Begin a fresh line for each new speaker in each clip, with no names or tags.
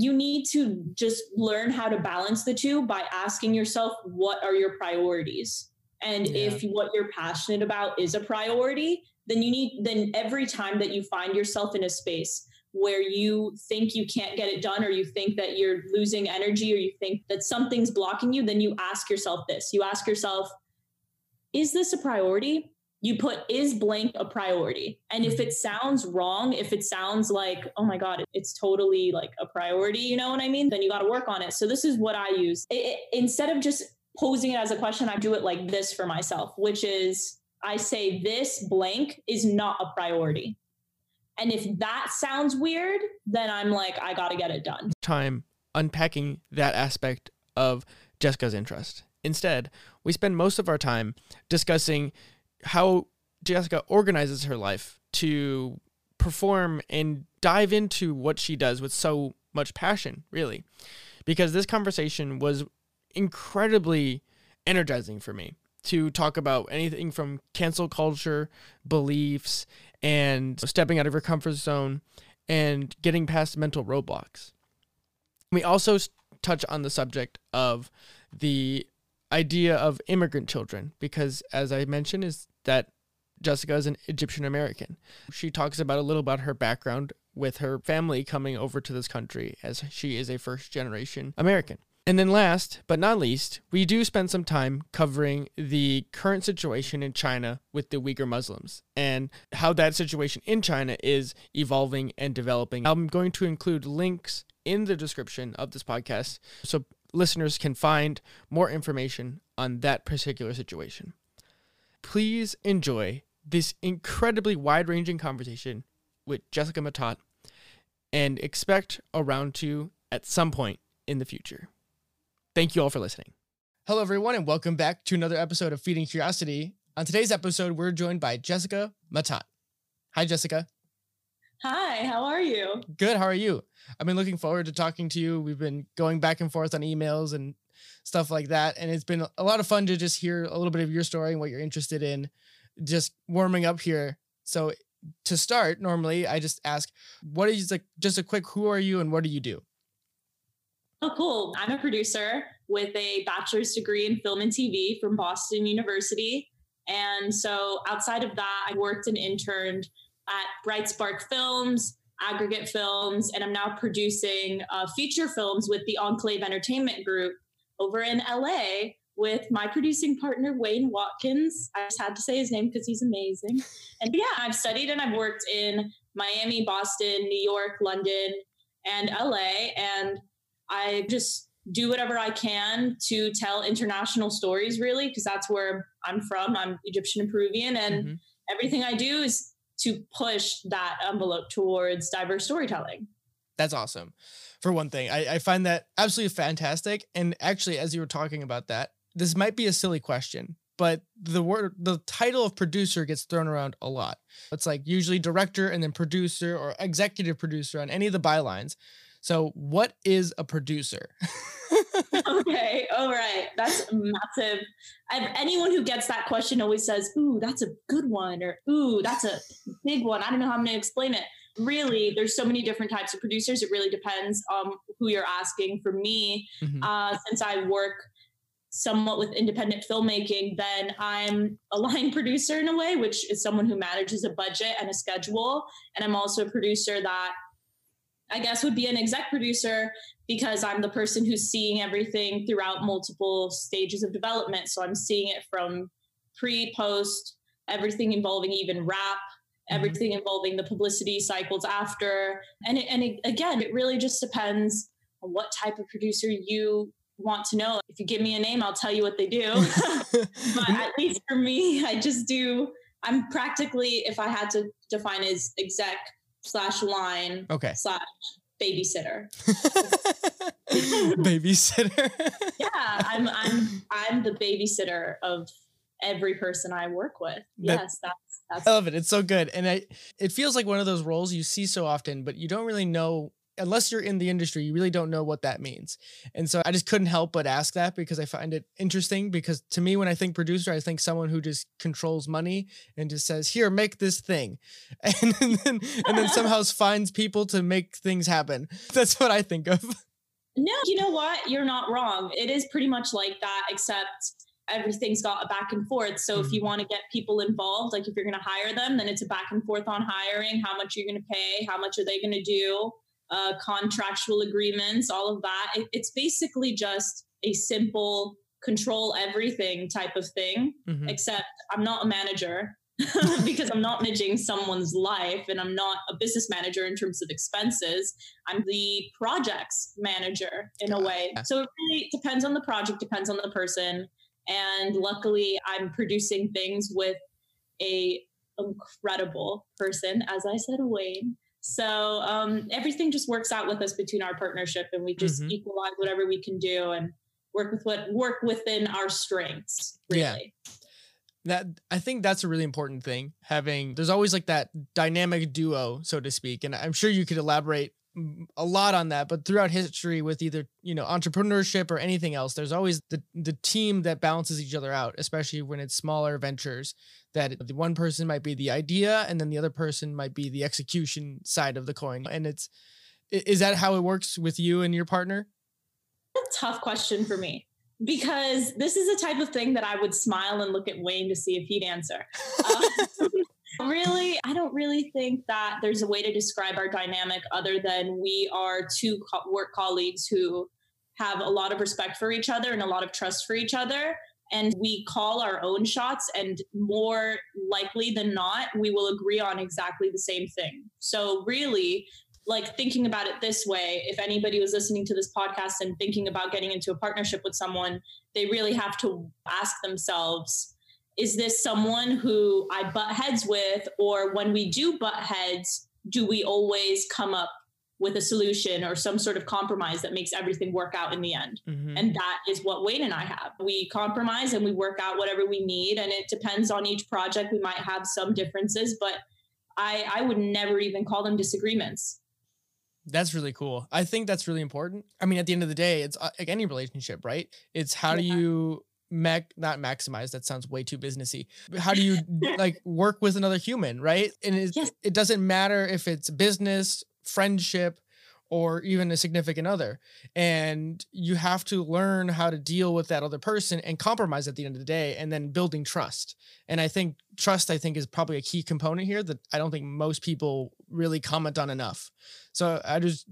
you need to just learn how to balance the two by asking yourself what are your priorities? And yeah. if what you're passionate about is a priority then you need then every time that you find yourself in a space where you think you can't get it done or you think that you're losing energy or you think that something's blocking you then you ask yourself this. You ask yourself is this a priority you put is blank a priority? And if it sounds wrong if it sounds like oh my god it's totally like a priority you know what i mean? Then you got to work on it. So this is what i use. It, it, instead of just posing it as a question i do it like this for myself which is i say this blank is not a priority. And if that sounds weird then i'm like i got to get it done.
Time unpacking that aspect of jessica's interest. Instead we spend most of our time discussing how Jessica organizes her life to perform and dive into what she does with so much passion, really. Because this conversation was incredibly energizing for me to talk about anything from cancel culture, beliefs, and stepping out of your comfort zone and getting past mental roadblocks. We also touch on the subject of the idea of immigrant children because as I mentioned is that Jessica is an Egyptian American. She talks about a little about her background with her family coming over to this country as she is a first generation American. And then last but not least, we do spend some time covering the current situation in China with the Uyghur Muslims and how that situation in China is evolving and developing. I'm going to include links in the description of this podcast so listeners can find more information on that particular situation. Please enjoy this incredibly wide ranging conversation with Jessica Matat and expect a round two at some point in the future. Thank you all for listening. Hello, everyone, and welcome back to another episode of Feeding Curiosity. On today's episode, we're joined by Jessica Matat. Hi, Jessica.
Hi, how are you?
Good. How are you? I've been looking forward to talking to you. We've been going back and forth on emails and stuff like that. And it's been a lot of fun to just hear a little bit of your story and what you're interested in, just warming up here. So, to start, normally I just ask, what is like, just a quick, who are you and what do you do?
Oh, cool. I'm a producer with a bachelor's degree in film and TV from Boston University. And so, outside of that, I worked and interned at Bright Spark Films, Aggregate Films, and I'm now producing uh, feature films with the Enclave Entertainment Group over in LA with my producing partner, Wayne Watkins. I just had to say his name because he's amazing. And yeah, I've studied and I've worked in Miami, Boston, New York, London, and LA. And I just do whatever I can to tell international stories, really, because that's where I'm from. I'm Egyptian and Peruvian. And mm-hmm. everything I do is to push that envelope towards diverse storytelling.
That's awesome. For one thing, I, I find that absolutely fantastic. And actually, as you were talking about that, this might be a silly question, but the word, the title of producer gets thrown around a lot. It's like usually director and then producer or executive producer on any of the bylines. So, what is a producer?
okay, all right. That's massive. I've, anyone who gets that question always says, Ooh, that's a good one, or Ooh, that's a big one. I don't know how I'm going to explain it. Really, there's so many different types of producers. It really depends on who you're asking. For me, mm-hmm. uh, since I work somewhat with independent filmmaking, then I'm a line producer in a way, which is someone who manages a budget and a schedule. And I'm also a producer that I guess would be an exec producer because I'm the person who's seeing everything throughout multiple stages of development. So I'm seeing it from pre, post, everything involving even wrap, mm-hmm. everything involving the publicity cycles after. And it, and it, again, it really just depends on what type of producer you want to know. If you give me a name, I'll tell you what they do. but at least for me, I just do. I'm practically, if I had to define as exec slash line
okay
slash babysitter.
babysitter.
yeah, I'm I'm I'm the babysitter of every person I work with. Yes, that's that's
I love it. It's so good. And I it feels like one of those roles you see so often, but you don't really know unless you're in the industry, you really don't know what that means. And so I just couldn't help but ask that because I find it interesting. Because to me, when I think producer, I think someone who just controls money and just says, "Here, make this thing," and, then and then somehow finds people to make things happen. That's what I think of.
No, you know what? You're not wrong. It is pretty much like that, except everything's got a back and forth. So mm-hmm. if you want to get people involved, like if you're going to hire them, then it's a back and forth on hiring. How much you're going to pay? How much are they going to do? Uh, contractual agreements, all of that. It, it's basically just a simple control everything type of thing, mm-hmm. except I'm not a manager. because I'm not managing someone's life and I'm not a business manager in terms of expenses. I'm the projects manager in a way. So it really depends on the project, depends on the person. And luckily, I'm producing things with a incredible person, as I said, Wayne, so um, everything just works out with us between our partnership, and we just mm-hmm. equalize whatever we can do and work with what work within our strengths. Really. Yeah.
That I think that's a really important thing. Having there's always like that dynamic duo, so to speak, and I'm sure you could elaborate a lot on that but throughout history with either you know entrepreneurship or anything else there's always the the team that balances each other out especially when it's smaller ventures that the one person might be the idea and then the other person might be the execution side of the coin and it's is that how it works with you and your partner
a tough question for me because this is a type of thing that I would smile and look at Wayne to see if he'd answer. Uh, really, I don't really think that there's a way to describe our dynamic other than we are two co- work colleagues who have a lot of respect for each other and a lot of trust for each other. And we call our own shots, and more likely than not, we will agree on exactly the same thing. So, really, like thinking about it this way if anybody was listening to this podcast and thinking about getting into a partnership with someone they really have to ask themselves is this someone who I butt heads with? Or when we do butt heads, do we always come up with a solution or some sort of compromise that makes everything work out in the end? Mm-hmm. And that is what Wayne and I have. We compromise and we work out whatever we need. And it depends on each project. We might have some differences, but I, I would never even call them disagreements.
That's really cool. I think that's really important. I mean, at the end of the day, it's uh, like any relationship, right? It's how yeah. do you mac not maximize that sounds way too businessy. How do you like work with another human right? And it, yes. it doesn't matter if it's business friendship or even a significant other. And you have to learn how to deal with that other person and compromise at the end of the day and then building trust. And i think trust i think is probably a key component here that i don't think most people really comment on enough. So i just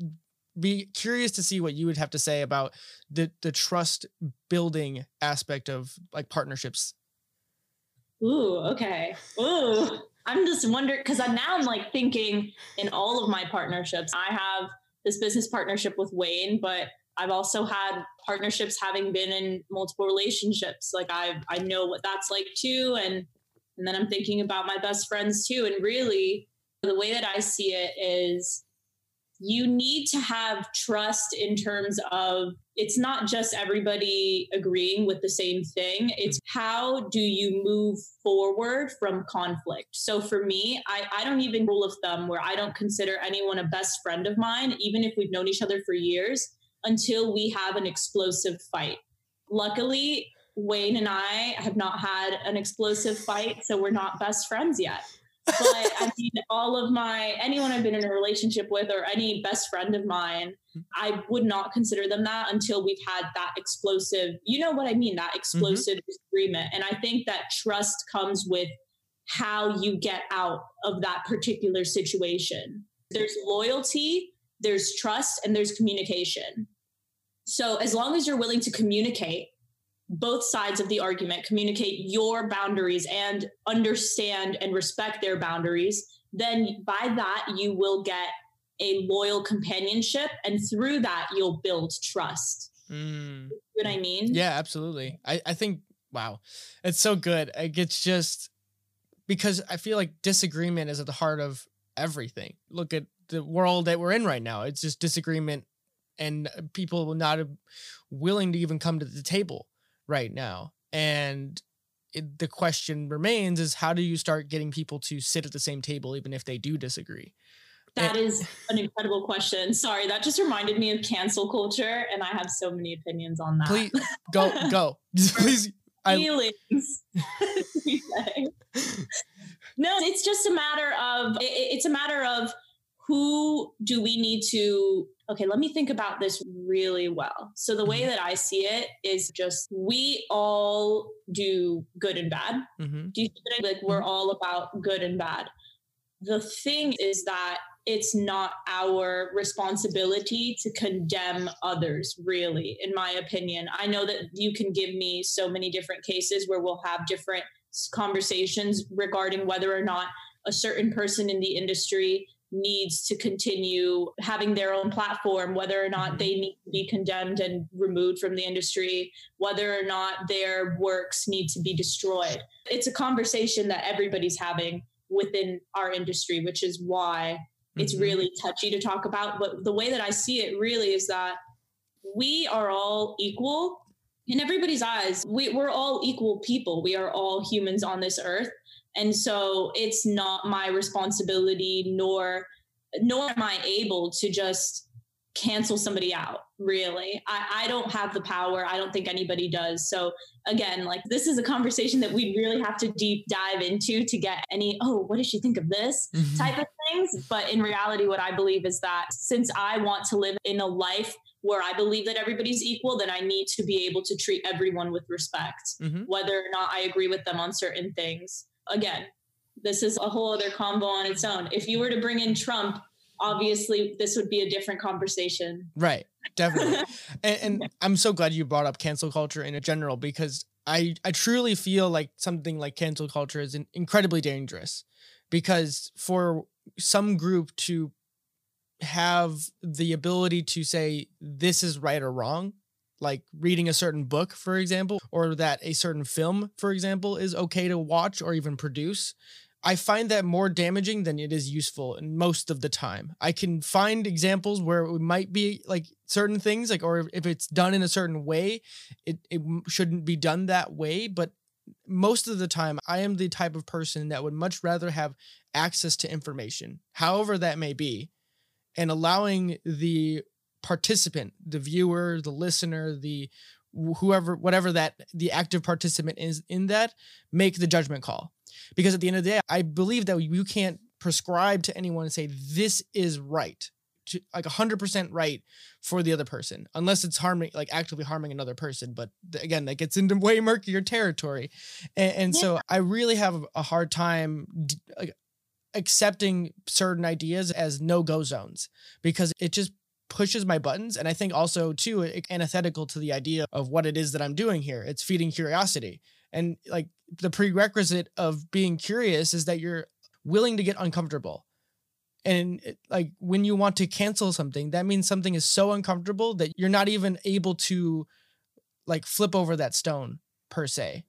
be curious to see what you would have to say about the the trust building aspect of like partnerships.
Ooh, okay. Ooh, I'm just wondering because I'm now I'm like thinking in all of my partnerships. I have this business partnership with Wayne, but I've also had partnerships having been in multiple relationships. Like I I know what that's like too, and and then I'm thinking about my best friends too. And really, the way that I see it is you need to have trust in terms of it's not just everybody agreeing with the same thing. It's how do you move forward from conflict? So for me i, I don't even rule of thumb where i don't consider anyone a best friend of mine even if we've known each other for years until we have an explosive fight. Luckily wayne and i have not had an explosive fight so we're not best friends yet but I mean, all of my anyone I've been in a relationship with or any best friend of mine, I would not consider them that until we've had that explosive, you know what I mean, that mm-hmm. explosive mm-hmm. disagreement. And I think that trust comes with how you get out of that particular situation. There's loyalty, there's trust, and there's communication. So as long as you're willing to communicate both sides of the argument communicate your boundaries and understand and respect their boundaries, then by that you will get a loyal companionship. And through that, you'll build trust. Mm. You know what I mean?
Yeah, absolutely. I, I think, wow, it's so good. It's just because I feel like disagreement is at the heart of everything. Look at the world that we're in right now. It's just disagreement and people not willing to even come to the table right now. And it, the question remains is how do you start getting people to sit at the same table even if they do disagree?
That is an incredible question. Sorry, that just reminded me of cancel culture, and I have so many opinions on that.
Please go, go. Please.
Feelings. no, it's just a matter of it, it's a matter of who do we need to okay let me think about this really well so the way mm-hmm. that i see it is just we all do good and bad mm-hmm. do you think like we're mm-hmm. all about good and bad the thing is that it's not our responsibility to condemn others really in my opinion i know that you can give me so many different cases where we'll have different conversations regarding whether or not a certain person in the industry needs to continue having their own platform, whether or not mm-hmm. they need to be condemned and removed from the industry, whether or not their works need to be destroyed. It's a conversation that everybody's having within our industry, which is why mm-hmm. it's really touchy to talk about. But the way that I see it really is that we are all equal in everybody's eyes. We, we're all equal people. We are all humans on this earth. And so it's not my responsibility nor nor am I able to just cancel somebody out really. I, I don't have the power. I don't think anybody does. So again like this is a conversation that we really have to deep dive into to get any oh what does she think of this? Mm-hmm. type of things. But in reality what i believe is that since i want to live in a life where I believe that everybody's equal, then I need to be able to treat everyone with respect, mm-hmm. whether or not I agree with them on certain things again, this is a whole other combo on its own. If you were to bring in Trump, obviously this would be a different conversation.
Right. Definitely. and, and I'm so glad you brought up cancel culture in a general because I, I truly feel like something like cancel culture is incredibly dangerous because for some group to have the ability to say this is right or wrong like reading a certain book, for example, or that a certain film, for example, is okay to watch or even produce. I find that more damaging than it is useful most of the time. I can find examples where it might be like certain things, like, or if it's done in a certain way, it, it shouldn't be done that way. But most of the time, I am the type of person that would much rather have access to information, however that may be, and allowing the participant, the viewer, the listener, the whoever, whatever that the active participant is in that, make the judgment call. Because at the end of the day, I believe that you can't prescribe to anyone and say this is right, to, like hundred percent right for the other person, unless it's harming, like actively harming another person. But again, that gets into way murkier territory, and, and yeah. so I really have a hard time. Like, accepting certain ideas as no-go zones because it just pushes my buttons. And i think also too antithetical to the idea of what it is that i'm doing here. It's feeding curiosity. And like the prerequisite of being curious is that you're willing to get uncomfortable. And it, like when you want to cancel something that means something is so uncomfortable that you're not even able to like flip over that stone per se.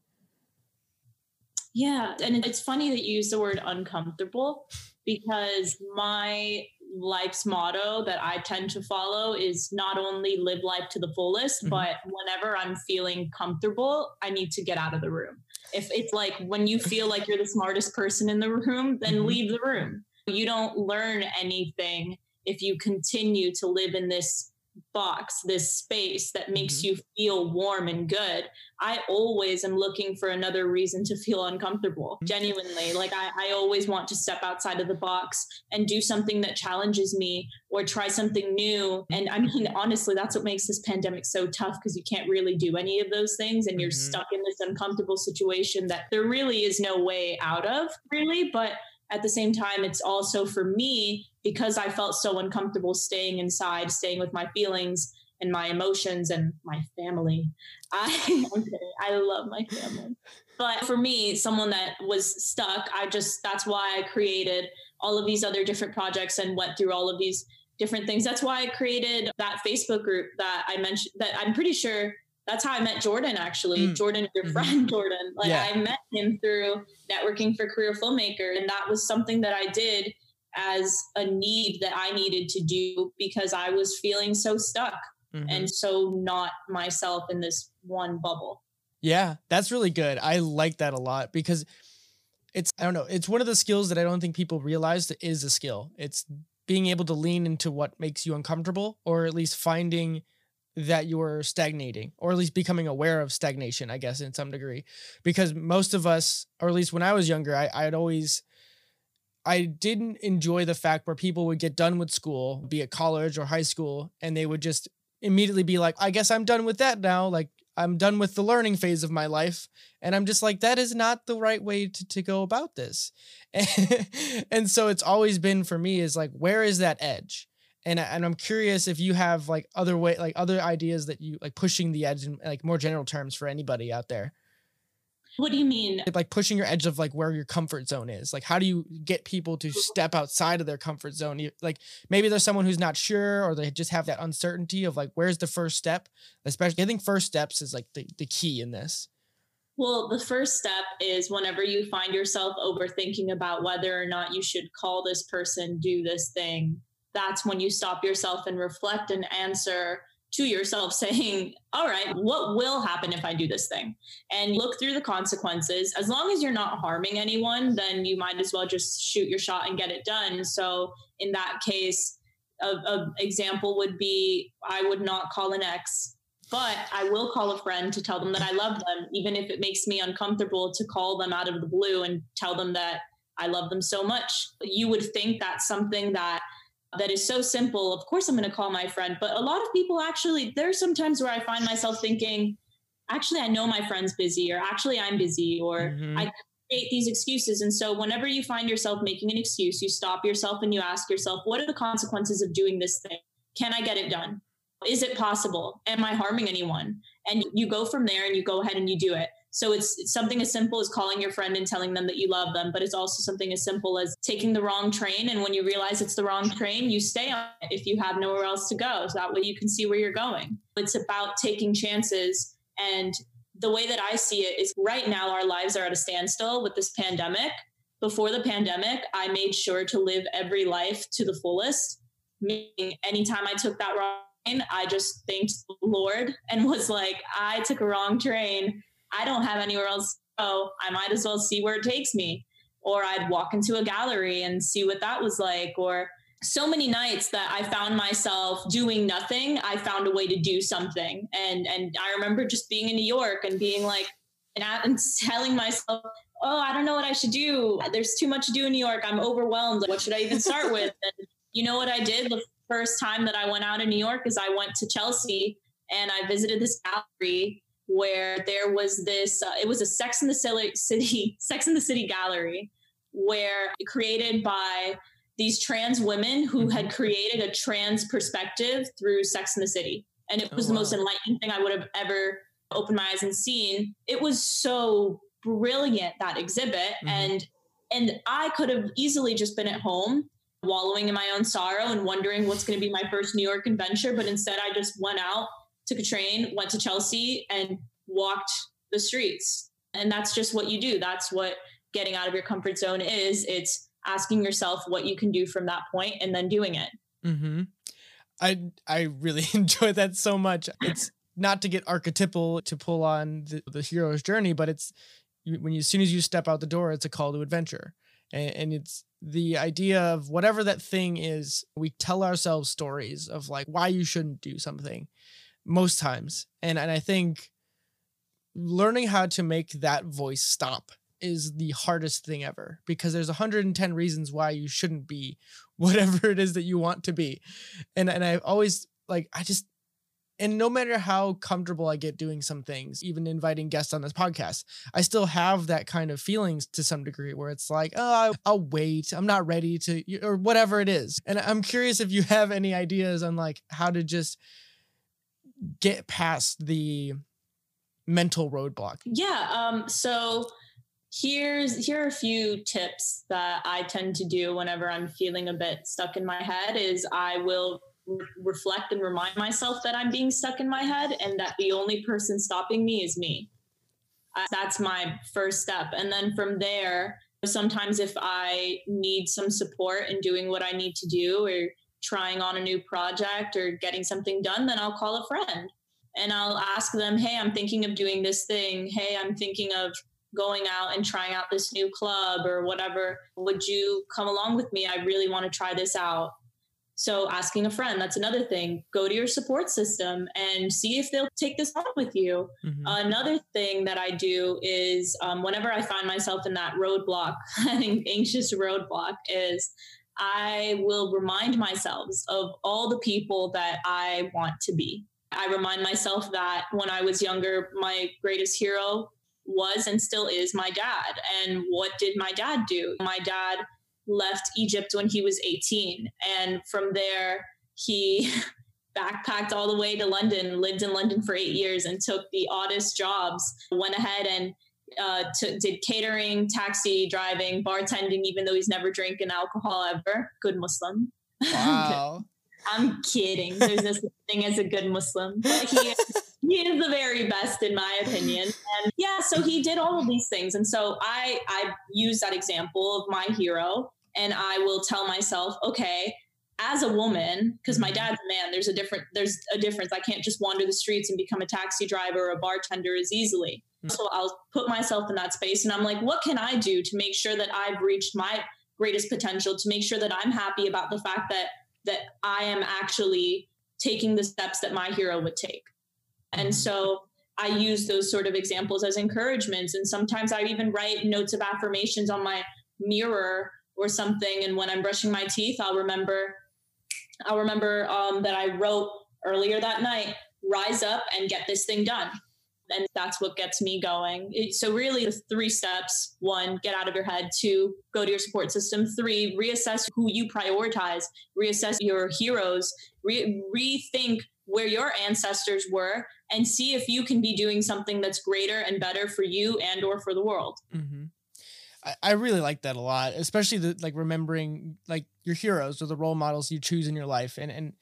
Yeah. And it's funny that you use the word uncomfortable because my life's motto that I tend to follow is not only live life to the fullest, mm-hmm. but whenever I'm feeling comfortable, I need to get out of the room. If it's like when you feel like you're the smartest person in the room, then mm-hmm. leave the room. You don't learn anything if you continue to live in this box, this space that makes mm-hmm. you feel warm and good, I always am looking for another reason to feel uncomfortable. Mm-hmm. Genuinely. Like I, I always want to step outside of the box and do something that challenges me or try something new. And I mean, honestly, that's what makes this pandemic so tough because you can't really do any of those things and you're mm-hmm. stuck in this uncomfortable situation that there really is no way out of, really. But at the same time, it's also for me because I felt so uncomfortable staying inside, staying with my feelings and my emotions and my family. I I love my family. But for me, someone that was stuck, I just that's why I created all of these other different projects and went through all of these different things. That's why I created that Facebook group that I mentioned that I'm pretty sure that's how I met Jordan actually. Mm. Jordan, your mm-hmm. friend Jordan. Like yeah. I met him through networking for career filmmaker. And that was something that I did as a need that I needed to do because I was feeling so stuck mm-hmm. and so not myself in this one bubble.
Yeah, that's really good. I like that a lot because it's I don't know, it's one of the skills that I don't think people realize that is a skill. It's being able to lean into what makes you uncomfortable or at least finding that you're stagnating or at least becoming aware of stagnation i guess in some degree. Because most of us or at least when i was younger I, i'd always i didn't enjoy the fact where people would get done with school be it college or high school and they would just immediately be like i guess i'm done with that now. Like i'm done with the learning phase of my life. And i'm just like that is not the right way to, to go about this. And so it's always been for me is like where is that edge and and I'm curious if you have like other way like other ideas that you like pushing the edge in like more general terms for anybody out there.
What do you mean?
Like pushing your edge of like where your comfort zone is. Like how do you get people to step outside of their comfort zone? Like maybe there's someone who's not sure or they just have that uncertainty of like where's the first step? Especially I think first steps is like the, the key in this.
Well, the first step is whenever you find yourself overthinking about whether or not you should call this person, do this thing, that's when you stop yourself and reflect and answer to yourself saying, All right, what will happen if I do this thing? And look through the consequences. As long as you're not harming anyone, then you might as well just shoot your shot and get it done. So, in that case, a, example would be I would not call an ex, but I will call a friend to tell them that I love them, even if it makes me uncomfortable to call them out of the blue and tell them that I love them so much. You would think that's something that that is so simple. Of course, I'm going to call my friend. But a lot of people actually, there's sometimes where I find myself thinking, actually, I know my friend's busy, or actually, I'm busy, or mm-hmm. I create these excuses. And so, whenever you find yourself making an excuse, you stop yourself and you ask yourself, what are the consequences of doing this thing? Can I get it done? Is it possible? Am I harming anyone? And you go from there and you go ahead and you do it. So it's, it's, something as simple as calling your friend and telling them that you love them, but it's also something as simple as taking the wrong train. And when you realize it's the wrong train, you stay on it if you have nowhere else to go. So that way you can see where you're going. It's about taking chances. And the way that I see it is right now, our lives are at a standstill with this pandemic. Before the pandemic, I made sure to live every life to the fullest. Meaning, anytime I took that wrong train, I just thanked the Lord and was like, I took a wrong train I don't have anywhere else to go. I might as well see where it takes me. Or I'd walk into a gallery and see what that was like. Or so many nights that I found myself doing nothing, I found a way to do something. And and I remember just being in New York and being like, and, and telling myself, oh, I don't know what I should do. There's too much to do in New York. I'm overwhelmed. What should I even start with? And you know what I did the first time that I went out in New York is I went to Chelsea and I visited this gallery where there was this uh, it was a sex in the city sex in the city gallery where created by these trans women who mm-hmm. had created a trans perspective through sex in the city and it oh, was oh, the wow. most enlightening thing i would have ever opened my eyes and seen it was so brilliant that exhibit mm-hmm. and and i could have easily just been at home wallowing in my own sorrow and wondering what's going to be my first new york adventure but instead i just went out took a train, went to Chelsea, and walked the streets. And that's just what you do. That's what getting out of your comfort zone is. It's asking yourself what you can do from that point and then doing it.
Mm-hmm. I I really enjoy that so much. It's not to get archetypal to pull on the, the hero's journey, but it's when you, as soon as you step out the door, it's a call to adventure, and, and it's the idea of whatever that thing is. We tell ourselves stories of like why you shouldn't do something, most times. And and I think learning how to make that voice stop is the hardest thing ever because there's 110 reasons why you shouldn't be whatever it is that you want to be. And and I always like I just and no matter how comfortable I get doing some things, even inviting guests on this podcast, I still have that kind of feelings to some degree where it's like, oh, I'll wait. I'm not ready to, or whatever it is. And I'm curious if you have any ideas on like how to just get past the mental roadblock?
Yeah. Um, so here's here are a few tips that I tend to do whenever I'm feeling a bit stuck in my head is I will re- reflect and remind myself that I'm being stuck in my head and that the only person stopping me is me. Uh, that's my first step. And then from there, sometimes if I need some support in doing what I need to do or trying on a new project or getting something done, then I'll call a friend and I'll ask them, Hey, I'm thinking of doing this thing. Hey, I'm thinking of going out and trying out this new club or whatever. Would you come along with me? I really want to try this out. So asking a friend, that's another thing. Go to your support system and see if they'll take this on with you. Mm-hmm. Another thing that I do is um, whenever I find myself in that roadblock, anxious roadblock, is I will remind myself of all the people that I want to be. I remind myself that when I was younger, my greatest hero was and still is my dad. And what did my dad do? My dad left Egypt when he was 18. And from there, he backpacked all the way to London, lived in London for eight years, and took the oddest jobs. Went ahead and uh, to, did catering, taxi driving, bartending, even though he's never drinking alcohol ever. Good Muslim.
Wow.
I'm kidding. There's no such thing as a good Muslim, but he he is the very best in my opinion. And yeah, so he did all of these things, and so I I use that example of my hero and I will tell myself, okay, as a woman, because my mm-hmm. dad's a man, there's a different there's a difference. I can't just wander the streets and become a taxi driver or a bartender as easily. Mm-hmm. So I'll put myself in that space and I'm like, what can I do to make sure that I've reached my greatest potential, to make sure that I'm happy about the fact that that I am actually taking the steps that my hero would take. And mm-hmm. so I use those sort of examples as encouragements. And sometimes I even write notes of affirmations on my mirror or something. And when I'm brushing my teeth, I'll remember, I'll remember um, that I wrote earlier that night, rise up and get this thing done. And that's what gets me going. So, really, the three steps one, get out of your head. Two, go to your support system. Three, reassess who you prioritize, reassess your heroes, re- rethink where your ancestors were and see if you can be doing something that's greater and better for you and or for the world
mm-hmm. I, I really like that a lot, especially the like remembering like your heroes or the role models you choose in your life. And and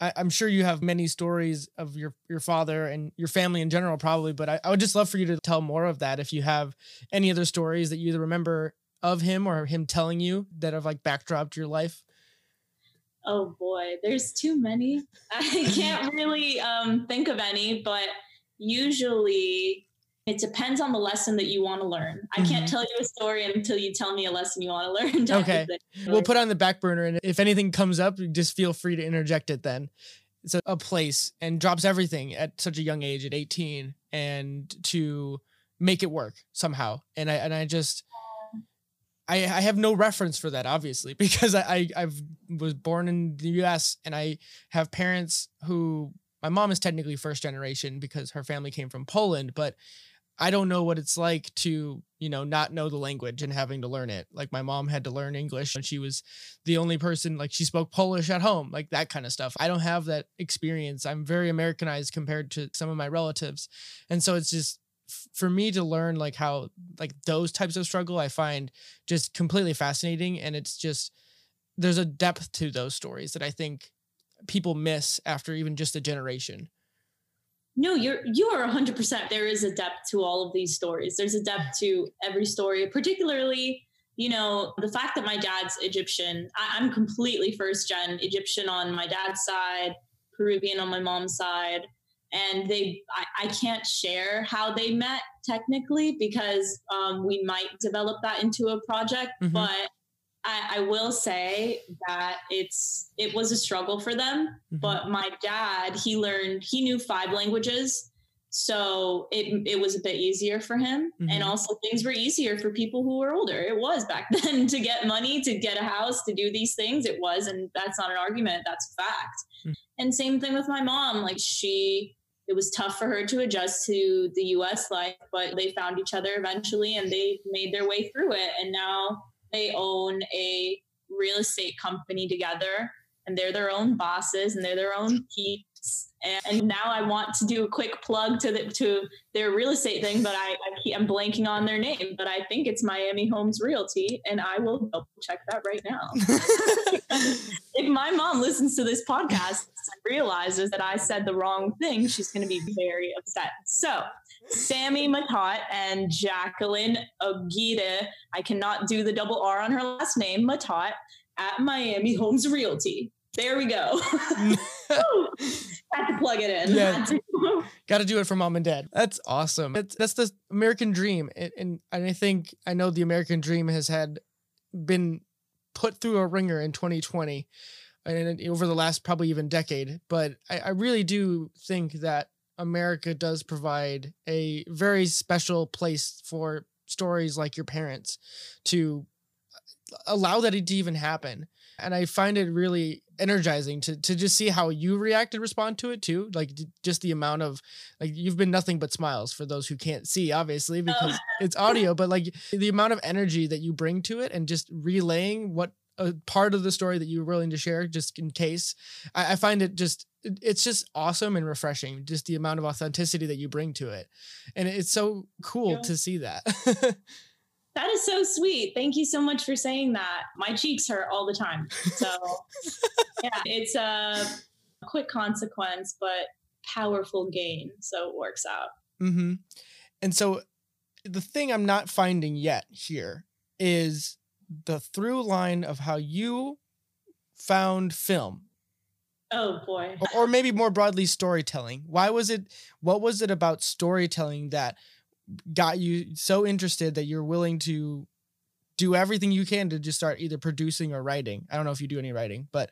I, am sure you have many stories of your your father and your family in general, probably. But I, I would just love for you to tell more of that if you have any other stories that you either remember of him or him telling you that have like backdropped your life.
Oh boy, there's too many. I can't really um, think of any, but usually it depends on the lesson that you want to learn. I mm-hmm. can't tell you a story until you tell me a lesson you want to learn.
okay. We'll put on the back burner. And if anything comes up, just feel free to interject it then. It's a, a place and drops everything at such a young age, at 18, and to make it work somehow. And I, and I just, I, I have no reference for that, obviously, because I, I I've was born in the U.S. and I have parents who my mom is technically first generation because her family came from Poland, but I don't know what it's like to, you know, not know the language and having to learn it. Like my mom had to learn English and she was the only person like she spoke Polish at home, like that kind of stuff. I don't have that experience. I'm very Americanized compared to some of my relatives. And so it's just for me to learn like how like those types of struggle I find just completely fascinating and it's just there's a depth to those stories that I think people miss after even just a generation.
No, you're you are 100%. There is a depth to all of these stories. There's a depth to every story, particularly, you know, the fact that my dad's Egyptian. I, I'm completely first gen Egyptian on my dad's side, Peruvian on my mom's side. And they, I, I can't share how they met technically because um, we might develop that into a project. Mm-hmm. But I, I, will say that it's it was a struggle for them. Mm-hmm. But my dad, he learned he knew five languages, so it it was a bit easier for him. Mm-hmm. And also things were easier for people who were older. It was back then to get money, to get a house, to do these things. It was, and that's not an argument. That's a fact. Mm-hmm. And same thing with my mom. Like she it was tough for her to adjust to the US life, but they found each other eventually and they made their way through it. And now they own a real estate company together and they're their own bosses and they're their own peeps. And now I want to do a quick plug to the, to their real estate thing, but I, I am blanking on their name. But I think it's Miami Homes Realty, and I will double check that right now. if my mom listens to this podcast and realizes that I said the wrong thing, she's going to be very upset. So Sammy Matat and Jacqueline Aguirre. I cannot do the double R on her last name, Matat, at Miami Homes Realty. There we go. Had to plug it in.
Yeah. Got to do it for mom and dad. That's awesome. That's, that's the American dream. And, and, and I think, I know the American dream has had been put through a ringer in 2020 and over the last probably even decade. But I, I really do think that America does provide a very special place for stories like your parents to uh, allow that to even happen. And I find it really energizing to to just see how you react and respond to it too. Like just the amount of like you've been nothing but smiles for those who can't see, obviously, oh. because oh. it's audio, but like the amount of energy that you bring to it and just relaying what a part of the story that you're willing to share just in case. I, I find it just it's just awesome and refreshing, just the amount of authenticity that you bring to it. And it's so cool yeah. to see that.
That is so sweet. Thank you so much for saying that. My cheeks hurt all the time. So, yeah, it's a quick consequence, but powerful gain. So it works out.
Mm-hmm. And so the thing I'm not finding yet here is the through line of how you found film.
Oh boy.
or, or maybe more broadly storytelling. Why was it what was it about storytelling that got you so interested that you're willing to do everything you can to just start either producing or writing. I don't know if you do any writing, but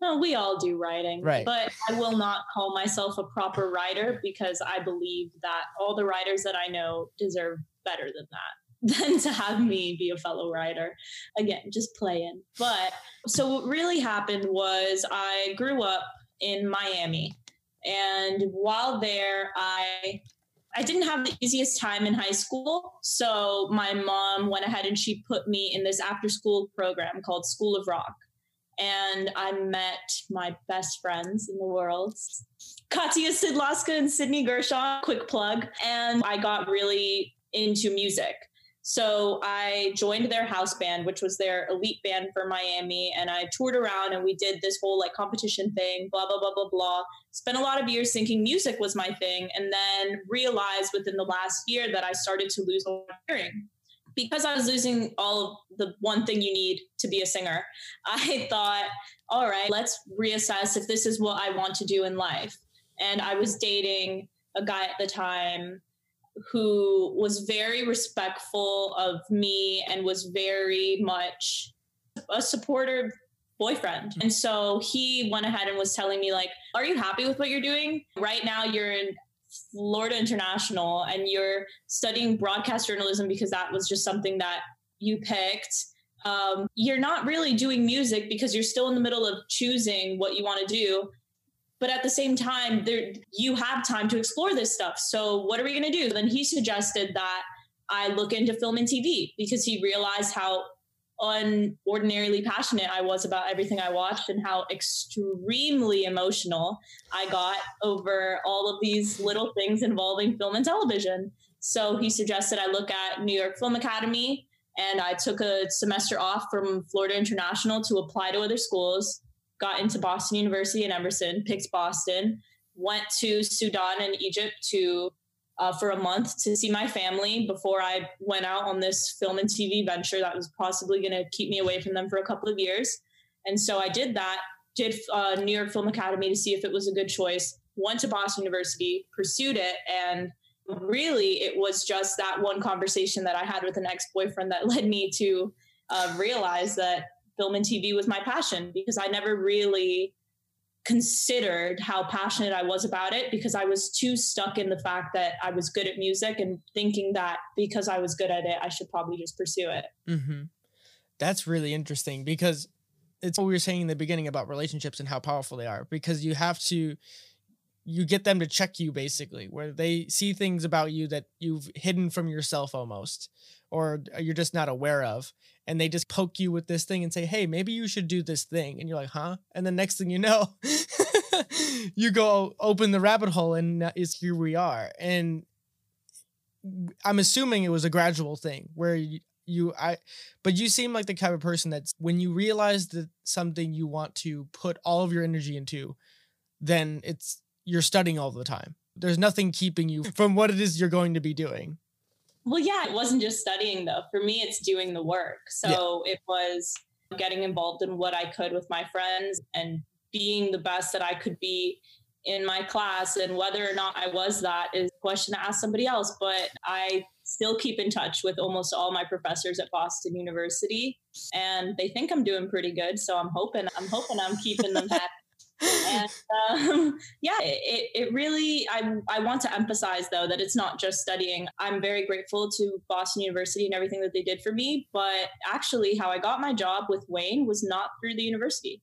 no, we all do writing.
Right.
But I will not call myself a proper writer because I believe that all the writers that I know deserve better than that than to have me be a fellow writer. Again, just playing. But so what really happened was I grew up in Miami. And while there, I I didn't have the easiest time in high school. So my mom went ahead and she put me in this after school program called School of Rock. And I met my best friends in the world, Katya Sidlaska and Sydney Gershon, quick plug. And I got really into music. So I joined their house band, which was their elite band for Miami. And I toured around and we did this whole like competition thing, blah, blah, blah, blah, blah. Spent a lot of years thinking music was my thing. And then realized within the last year that I started to lose my hearing. Because I was losing all of the one thing you need to be a singer, I thought, all right, let's reassess if this is what I want to do in life. And I was dating a guy at the time who was very respectful of me and was very much a supportive boyfriend. And so he went ahead and was telling me like, "Are you happy with what you're doing? Right now you're in Florida International and you're studying broadcast journalism because that was just something that you picked." Um, you're not really doing music because you're still in the middle of choosing what you want to do but at the same time there you have time to explore this stuff. So what are we going to do? Then he suggested that i look into film and tv because he realized how unordinarily passionate i was about everything i watched and how extremely emotional i got over all of these little things involving film and television. So he suggested i look at new york film academy and i took a semester off from florida international to apply to other schools got into Boston University in Emerson, picked Boston, went to Sudan and Egypt to uh, for a month to see my family before I went out on this film and TV venture that was possibly going to keep me away from them for a couple of years. And so I did that, did uh, New York Film Academy to see if it was a good choice, went to Boston University, pursued it, and really it was just that one conversation that I had with an ex boyfriend that led me to uh, realize that film and TV was my passion because I never really considered how passionate I was about it because I was too stuck in the fact that I was good at music and thinking that because I was good at it, I should probably just pursue it.
Mm-hmm. That's really interesting because it's what we were saying in the beginning about relationships and how powerful they are because you have to you get them to check you basically where they see things about you that you've hidden from yourself almost or uh, you're just not aware of and they just poke you with this thing and say hey maybe you should do this thing and you're like huh? And the next thing you know you go open the rabbit hole and is here we are. And i'm assuming it was a gradual thing where you, you i but you seem like the type of person that's when you realize that something you want to put all of your energy into then it's you're studying all the time. There's nothing keeping you from what it is you're going to be doing.
Well, yeah, it wasn't just studying though. For me, it's doing the work. So yeah. it was getting involved in what I could with my friends and being the best that I could be in my class. And whether or not I was that is a question to ask somebody else. But I still keep in touch with almost all my professors at Boston University, and they think I'm doing pretty good. So I'm hoping I'm hoping I'm keeping them happy. And um, yeah, it, it really, I, I want to emphasize though that it's not just studying. I'm very grateful to Boston University and everything that they did for me. But actually, how I got my job with Wayne was not through the university.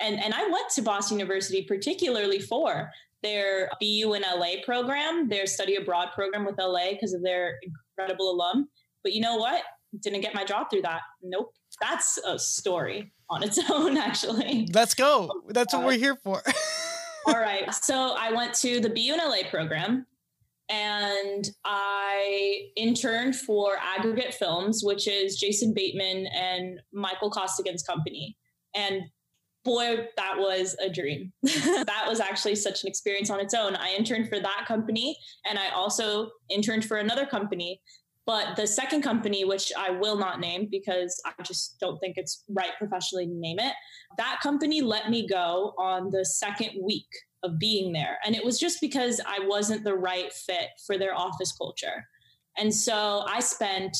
And, and I went to Boston University particularly for their BU in LA program, their study abroad program with LA because of their incredible alum. But you know what? Didn't get my job through that. Nope. That's a story on its own, actually.
Let's go. That's what uh, we're here for.
All right. So I went to the BU in LA program and I interned for Aggregate Films, which is Jason Bateman and Michael Costigan's company. And boy, that was a dream. that was actually such an experience on its own. I interned for that company and I also interned for another company. But the second company, which I will not name because I just don't think it's right professionally to name it, that company let me go on the second week of being there. And it was just because I wasn't the right fit for their office culture. And so I spent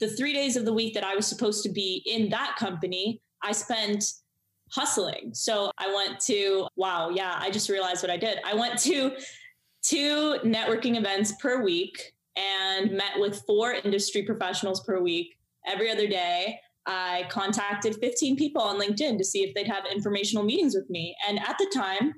the three days of the week that I was supposed to be in that company, I spent hustling. So I went to, wow, yeah, I just realized what I did. I went to two networking events per week and met with four industry professionals per week every other day. I contacted 15 people on LinkedIn to see if they'd have informational meetings with me. And at the time,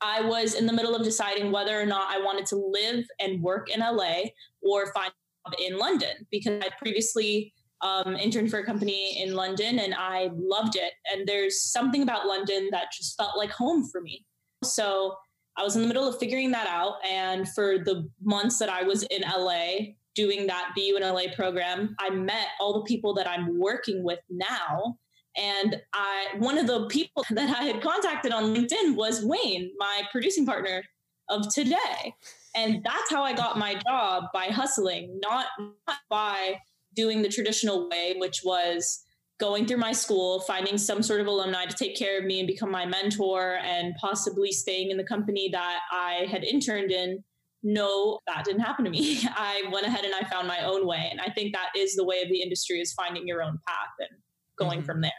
I was in the middle of deciding whether or not I wanted to live and work in LA or find a job in London because I previously um, interned for a company in London and I loved it. And there's something about London that just felt like home for me. So I was in the middle of figuring that out. And for the months that I was in LA doing that BU in LA program, I met all the people that I'm working with now. And I, one of the people that I had contacted on LinkedIn was Wayne, my producing partner of today. And that's how I got my job by hustling, not, not by doing the traditional way, which was going through my school, finding some sort of alumni to take care of me and become my mentor, and possibly staying in the company that I had interned in. No, that didn't happen to me. I went ahead and I found my own way. And I think that is the way of the industry is finding your own path and going mm-hmm. from there.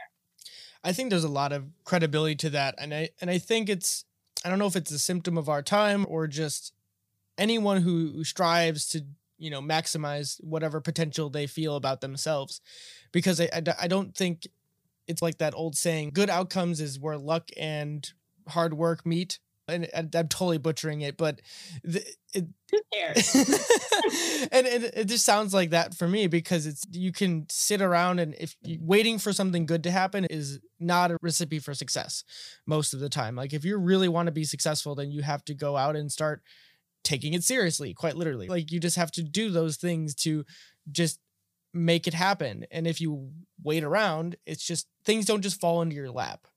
I think there's a lot of credibility to that. And I and I think it's I don't know if it's a symptom of our time or just anyone who, who strives to you know maximize whatever potential they feel about themselves because I, I, I don't think it's like that old saying good outcomes is where luck and hard work meet and I, am totally butchering it, but the, it,
who cares?
and it, it just sounds like that for me because it's you can sit around and if you, waiting for something good to happen is not a recipe for success most of the time. Like if you really want to be successful, then you have to go out and start taking it seriously, quite literally. Like you just have to do those things to just make it happen. And if you wait around, it's just things don't just fall into your lap.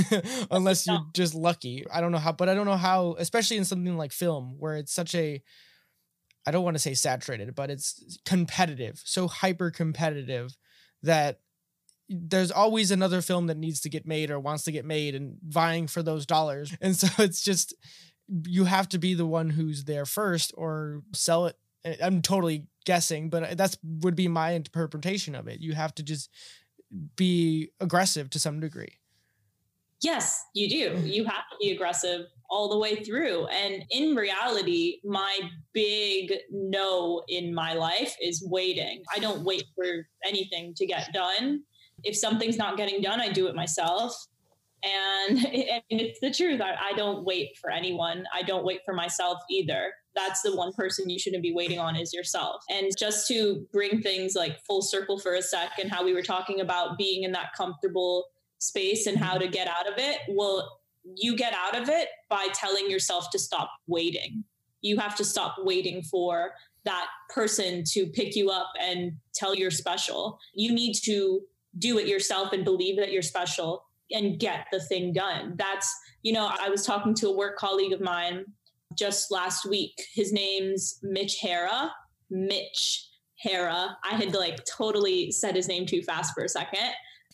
Unless you're just lucky. I don't know how, but I don't know how, especially in something like film where it's such a I don't want to say saturated, but it's competitive, so hyper competitive that there's always another film that needs to get made or wants to get made and vying for those dollars. And so it's just you have to be the one who's there first or sell it i'm totally guessing but uh, that's would be my interpretation of it. You have to just be aggressive to some degree.
Yes you do. You have to be aggressive all the way through. And in reality my big no in my life is waiting. I don't wait for anything to get done. If something's not getting done i do it myself. And, it's the truth. I don't wait for anyone. I don't wait for myself either. That's the one person you shouldn't be waiting on is yourself. And just to bring things like full circle for a sec and how we were talking about being in that comfortable space and how to get out of it. Well, you get out of it by telling yourself to stop waiting. You have to stop waiting for that person to pick you up and tell you're special. You need to do it yourself and believe that you're special and get the thing done. That's, you know, I was talking to a work colleague of mine just last week. His name's Mitch Hara. Mitch Hara. I had like totally said his name too fast for a second.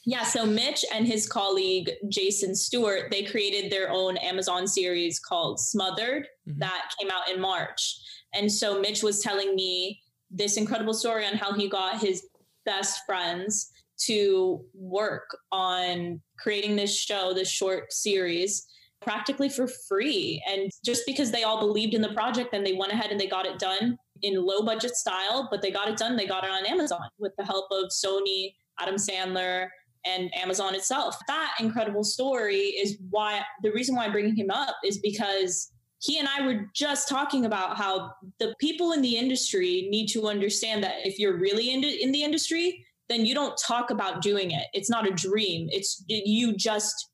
Yeah, so Mitch and his colleague Jason Stewart, they created their own Amazon series called Smothered mm-hmm. that came out in March. And so Mitch was telling me this incredible story on how he got his best friends to work on creating this show, this short series practically for free. And just because they all believed in the project and they went ahead and they got it done in low budget style, but they got it done, they got it on Amazon with the help of Sony, Adam Sandler, and Amazon itself. That incredible story is why the reason why I'm bringing him up is because he and I were just talking about how the people in the industry need to understand that if you're really in, in the industry, then you don't talk about doing it. It's not a dream. It's you just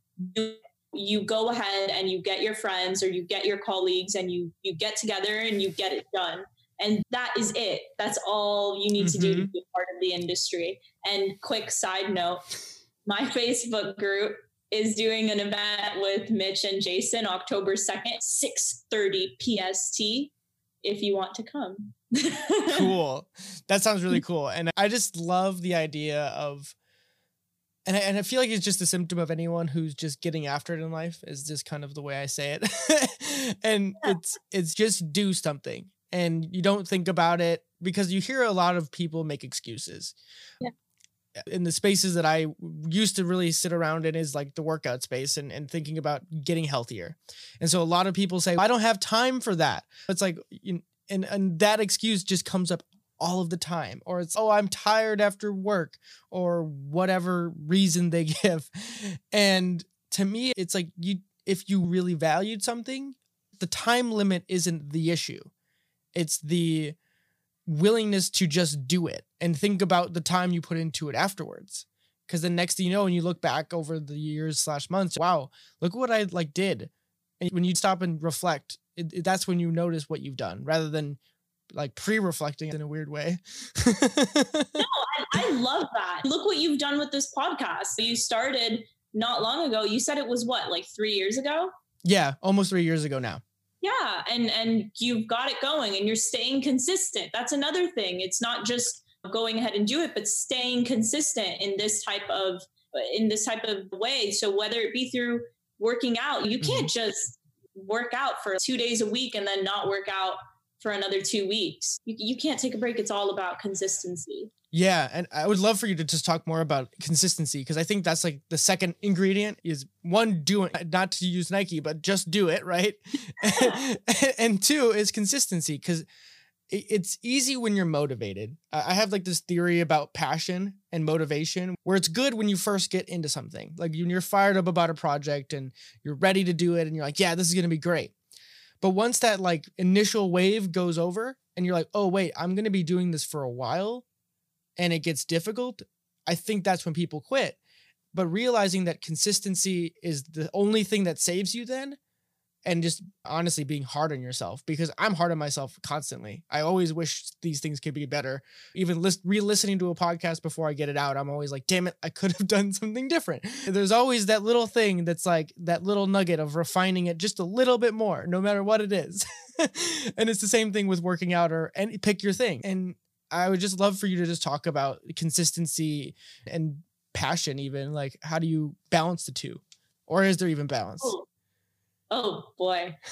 you go ahead and you get your friends or you get your colleagues and you you get together and you get it done. And that is it. That's all you need mm-hmm. to do to mm-hmm. be part of the industry. And quick side note, my Facebook group is doing an event with Mitch and Jason October 2nd, 6:30 PST if you want to come.
cool. That sounds really cool. And I just love the idea of and I, and I feel like it's just a symptom of anyone who's just getting after it in life is just kind of the way I say it. and yeah. it's it's just do something and you don't think about it because you hear a lot of people make excuses. Yeah in the spaces that I used to really sit around in is like the workout space and, and thinking about getting healthier. And so a lot of people say, I don't have time for that. It's like, you, and, and that excuse just comes up all of the time. Or it's, oh, I'm tired after work or whatever reason they give. And to me, it's like you, if you really valued something, the time limit isn't the issue. It's the, willingness to just do it and think about the time you put into it afterwards because the next thing you know when you look back over the years slash months wow look what i like did and when you stop and reflect it, it, that's when you notice what you've done rather than like pre-reflecting in a weird way.
No I, I love that. Look what you've done with this podcast. You started not long ago. You said it was what like three years ago?
Yeah almost three years ago now.
Yeah and and you've got it going and you're staying consistent. That's another thing. It's not just going ahead and do it but staying consistent in this type of in this type of way. So whether it be through working out you can't mm-hmm. just work out for two days a week and then not work out for another two weeks you, you can't take a break it's all about consistency
yeah, and I would love for you to just talk more about consistency because I think that's like the second ingredient is one doing not to use Nike but just do it, right? and two is consistency because it's easy when you're motivated. I have like this theory about passion and motivation where it's good when you first get into something. Like when you're fired up about a project and you're ready to do it and you're like, yeah, this is going to be great. But once that like initial wave goes over and you're like, oh, wait, I'm going to be doing this for a while and it gets difficult, I think that's when people quit. But realizing that consistency is the only thing that saves you then and just honestly being hard on yourself because I'm hard on myself constantly. I always wish these things could be better. Even list, re-listening to a podcast before I get it out, I'm always like, "Damn it, I could have done something different." There's always that little thing that's like that little nugget of refining it just a little bit more, no matter what it is. and it's the same thing with working out or and pick your thing. And I would just love for you to just talk about consistency and passion, even like how do you balance the two, or is there even balance?
Oh boy.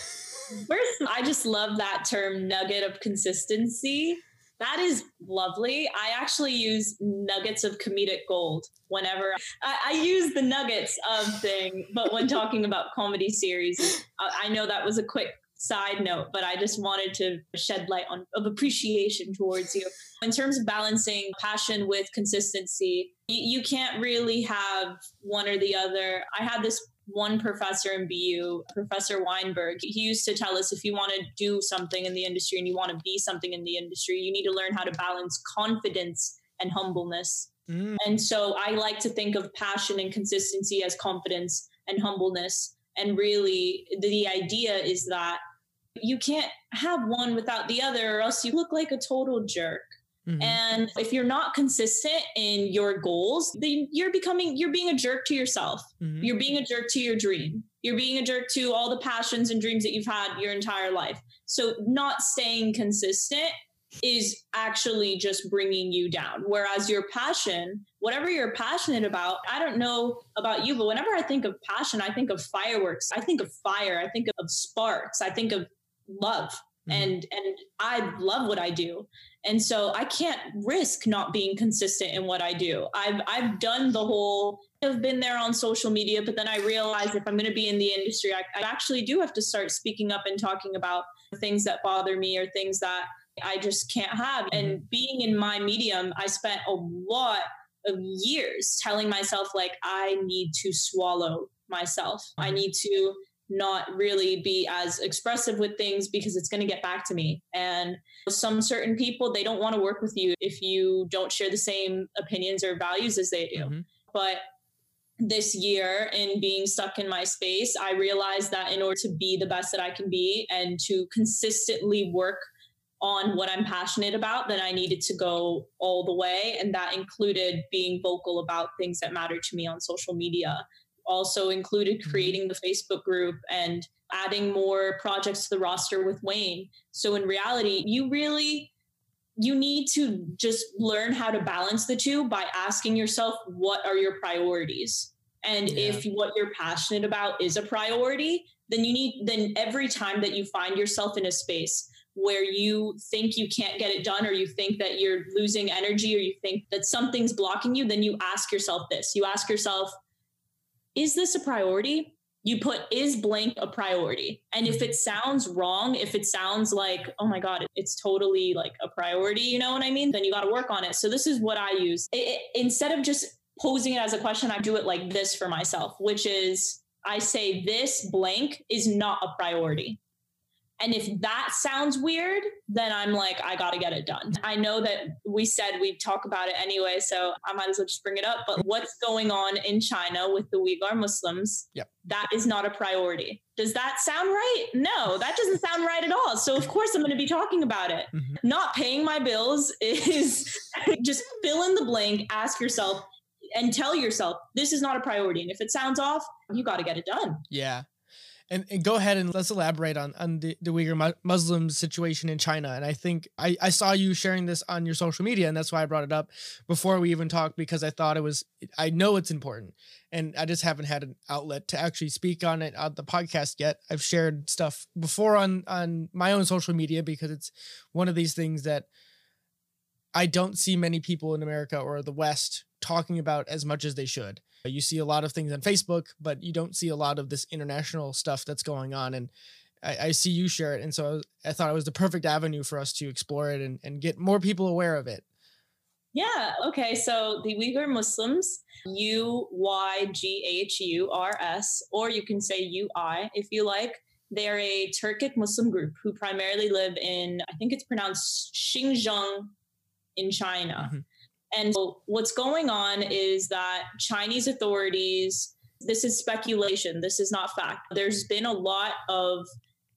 First, I just love that term nugget of consistency. That is lovely. I actually use nuggets of comedic gold whenever I, I use the nuggets of thing, but when talking about comedy series, I know that was a quick side note, but I just wanted to shed light on of appreciation towards you. In terms of balancing passion with consistency, you, you can't really have one or the other. I had this one professor in BU, Professor Weinberg, he used to tell us if you want to do something in the industry and you want to be something in the industry, you need to learn how to balance confidence and humbleness. Mm. And so I like to think of passion and consistency as confidence and humbleness. And really, the idea is that you can't have one without the other, or else you look like a total jerk. Mm-hmm. And if you're not consistent in your goals, then you're becoming, you're being a jerk to yourself. Mm-hmm. You're being a jerk to your dream. You're being a jerk to all the passions and dreams that you've had your entire life. So, not staying consistent is actually just bringing you down. Whereas your passion, whatever you're passionate about, I don't know about you, but whenever I think of passion, I think of fireworks. I think of fire. I think of sparks. I think of love. Mm-hmm. and and I love what I do. And so I can't risk not being consistent in what I do. I've I've done the whole I've been there on social media, but then I realized if I'm going to be in the industry, I, I actually do have to start speaking up and talking about things that bother me or things that I just can't have. Mm-hmm. And being in my medium, I spent a lot of years telling myself like I need to swallow myself. I mm-hmm. need to not really be as expressive with things because it's going to get back to me. And some certain people, they don't want to work with you if you don't share the same opinions or values as they do. Mm-hmm. But this year in being stuck in my space, I realized that in order to be the best that I can be and to consistently work on what I'm passionate about, then I needed to go all the way. And that included being vocal about things that matter to me on social media also included mm-hmm. creating the Facebook group and adding more projects to the roster with Wayne. So in reality, you really you need to just learn how to balance the two by asking yourself what are your priorities. And yeah. if what you're passionate about is a priority, then you need then every time that you find yourself in a space where you think you can't get it done or you think that you're losing energy or you think that something's blocking you, then you ask yourself this. You ask yourself, is this a priority? You put is blank a priority. And if it mm-hmm. sounds wrong, if it sounds like, oh my God, it's totally like a priority, you know what I mean? Then you got to work on it. So this is what I use. It, it, instead of just posing it as a question, I do it like this for myself, which is I say this blank is not a priority. And if that sounds weird, then I'm like, I got to get it done. I know that we said we'd talk about it anyway, so I might as well just bring it up. But what's going on in China with the Uyghur Muslims?
Yep.
That is not a priority. Does that sound right? No, that doesn't sound right at all. So, of course, I'm going to be talking about it. Mm-hmm. Not paying my bills is just fill in the blank, ask yourself, and tell yourself, this is not a priority. And if it sounds off, you got to get it done.
Yeah. And, and go ahead and let's elaborate on, on the, the Uyghur Muslim situation in China. And I think I, I saw you sharing this on your social media, and that's why I brought it up before we even talked because I thought it was, I know it's important. And I just haven't had an outlet to actually speak on it on the podcast yet. I've shared stuff before on, on my own social media because it's one of these things that I don't see many people in America or the West talking about as much as they should. You see a lot of things on Facebook, but you don't see a lot of this international stuff that's going on. And I, I see you share it. And so I, was, I, thought it was the perfect avenue for us to explore it and, and get more people aware of it.
Yeah. Okay. So the Uyghur Muslims, U Y G H U R S, or you can say U I if you like. They're a Turkic Muslim group who primarily live in, I think it's pronounced Xinjiang in China. Mm-hmm. And so what's going on is that Chinese authorities, this is speculation, this is not fact. There's been a lot of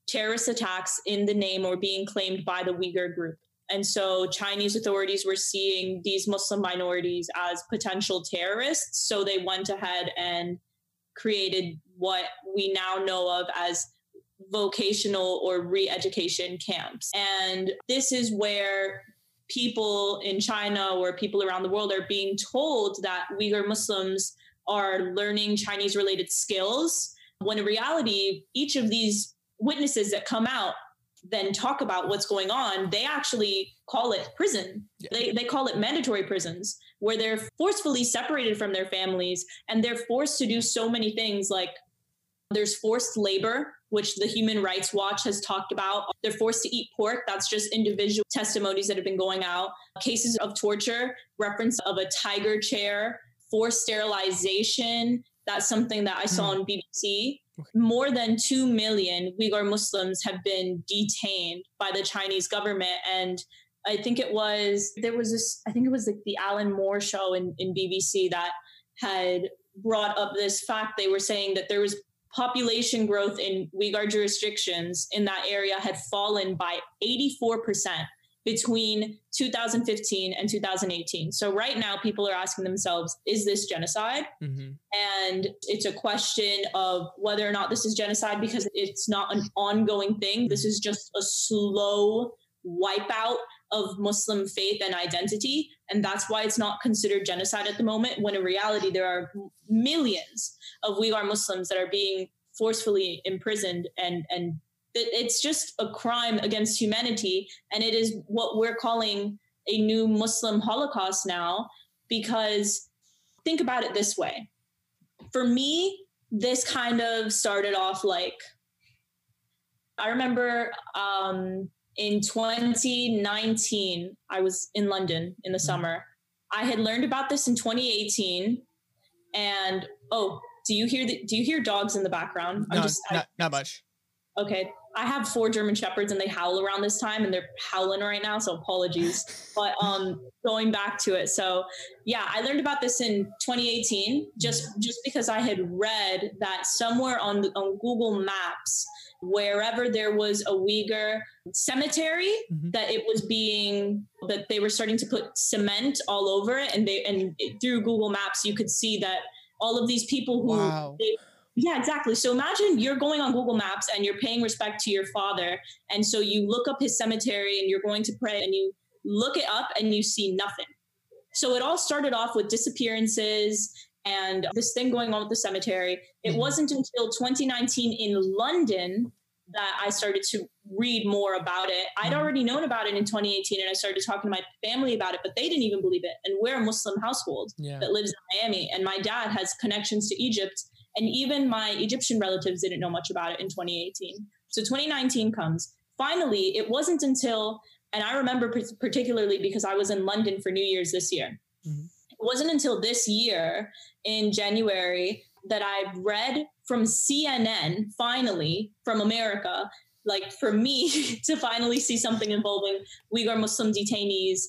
terrorist attacks in the name or being claimed by the Uyghur group. And so Chinese authorities were seeing these Muslim minorities as potential terrorists. So they went ahead and created what we now know of as vocational or re education camps. And this is where people in China or people around the world are being told that Uyghur Muslims are learning Chinese related skills, when in reality, each of these witnesses that come out then talk about what's going on, they actually call it prison. Yeah. They, they call it mandatory prisons, where they're forcefully separated from their families and they're forced to do so many things like there's forced labor which the Human Rights Watch has talked about. They're forced to eat pork. That's just individual testimonies that have been going out. Cases of torture, reference of a tiger chair, forced sterilization. That's something that I saw hmm. on BBC. More than 2 million Uyghur Muslims have been detained by the Chinese government. And I think it was, there was this, I think it was like the Alan Moore show in, in BBC that had brought up this fact. They were saying that there was population growth in Uyghur jurisdictions in that area had fallen by 84% between 2015 and 2018. So right now people are asking themselves, is this genocide? Mm-hmm. And it's a question of whether or not this is genocide because it's not an ongoing thing. This is just a slow wipeout of Muslim faith and identity. And that's why it's not considered genocide at the moment, when in reality, there are millions of Uyghur Muslims that are being forcefully imprisoned and, and it's just a crime against humanity. And it is what we're calling a new Muslim Holocaust now, because think about it this way. For me, this kind of started off like I remember um, in 2019, I was in London in the mm-hmm. summer. I had learned about this in 2018, and oh, do you hear the, Do you hear dogs in the background?
No, just, not, I, not much.
Okay, I have four German shepherds, and they howl around this time, and they're howling right now. So apologies. but um, going back to it, so yeah, I learned about this in 2018, just just because I had read that somewhere on on Google Maps wherever there was a Uyghur cemetery mm-hmm. that it was being that they were starting to put cement all over it and they and through Google Maps you could see that all of these people who wow. they, yeah, exactly. So imagine you're going on Google Maps and you're paying respect to your father. And so you look up his cemetery and you're going to pray and you look it up and you see nothing. So it all started off with disappearances and this thing going on with the cemetery. It mm-hmm. wasn't until 2019 in London that I started to read more about it. I'd mm-hmm. already known about it in 2018 and I started talking to my family about it, but they didn't even believe it. And we're a Muslim household yeah. that lives in Miami, and my dad has connections to Egypt. And even my Egyptian relatives didn't know much about it in 2018. So 2019 comes. Finally, it wasn't until, and I remember particularly because I was in London for New Year's this year. Mm-hmm. It wasn't until this year in January that I read from CNN, finally, from America, like for me to finally see something involving Uyghur Muslim detainees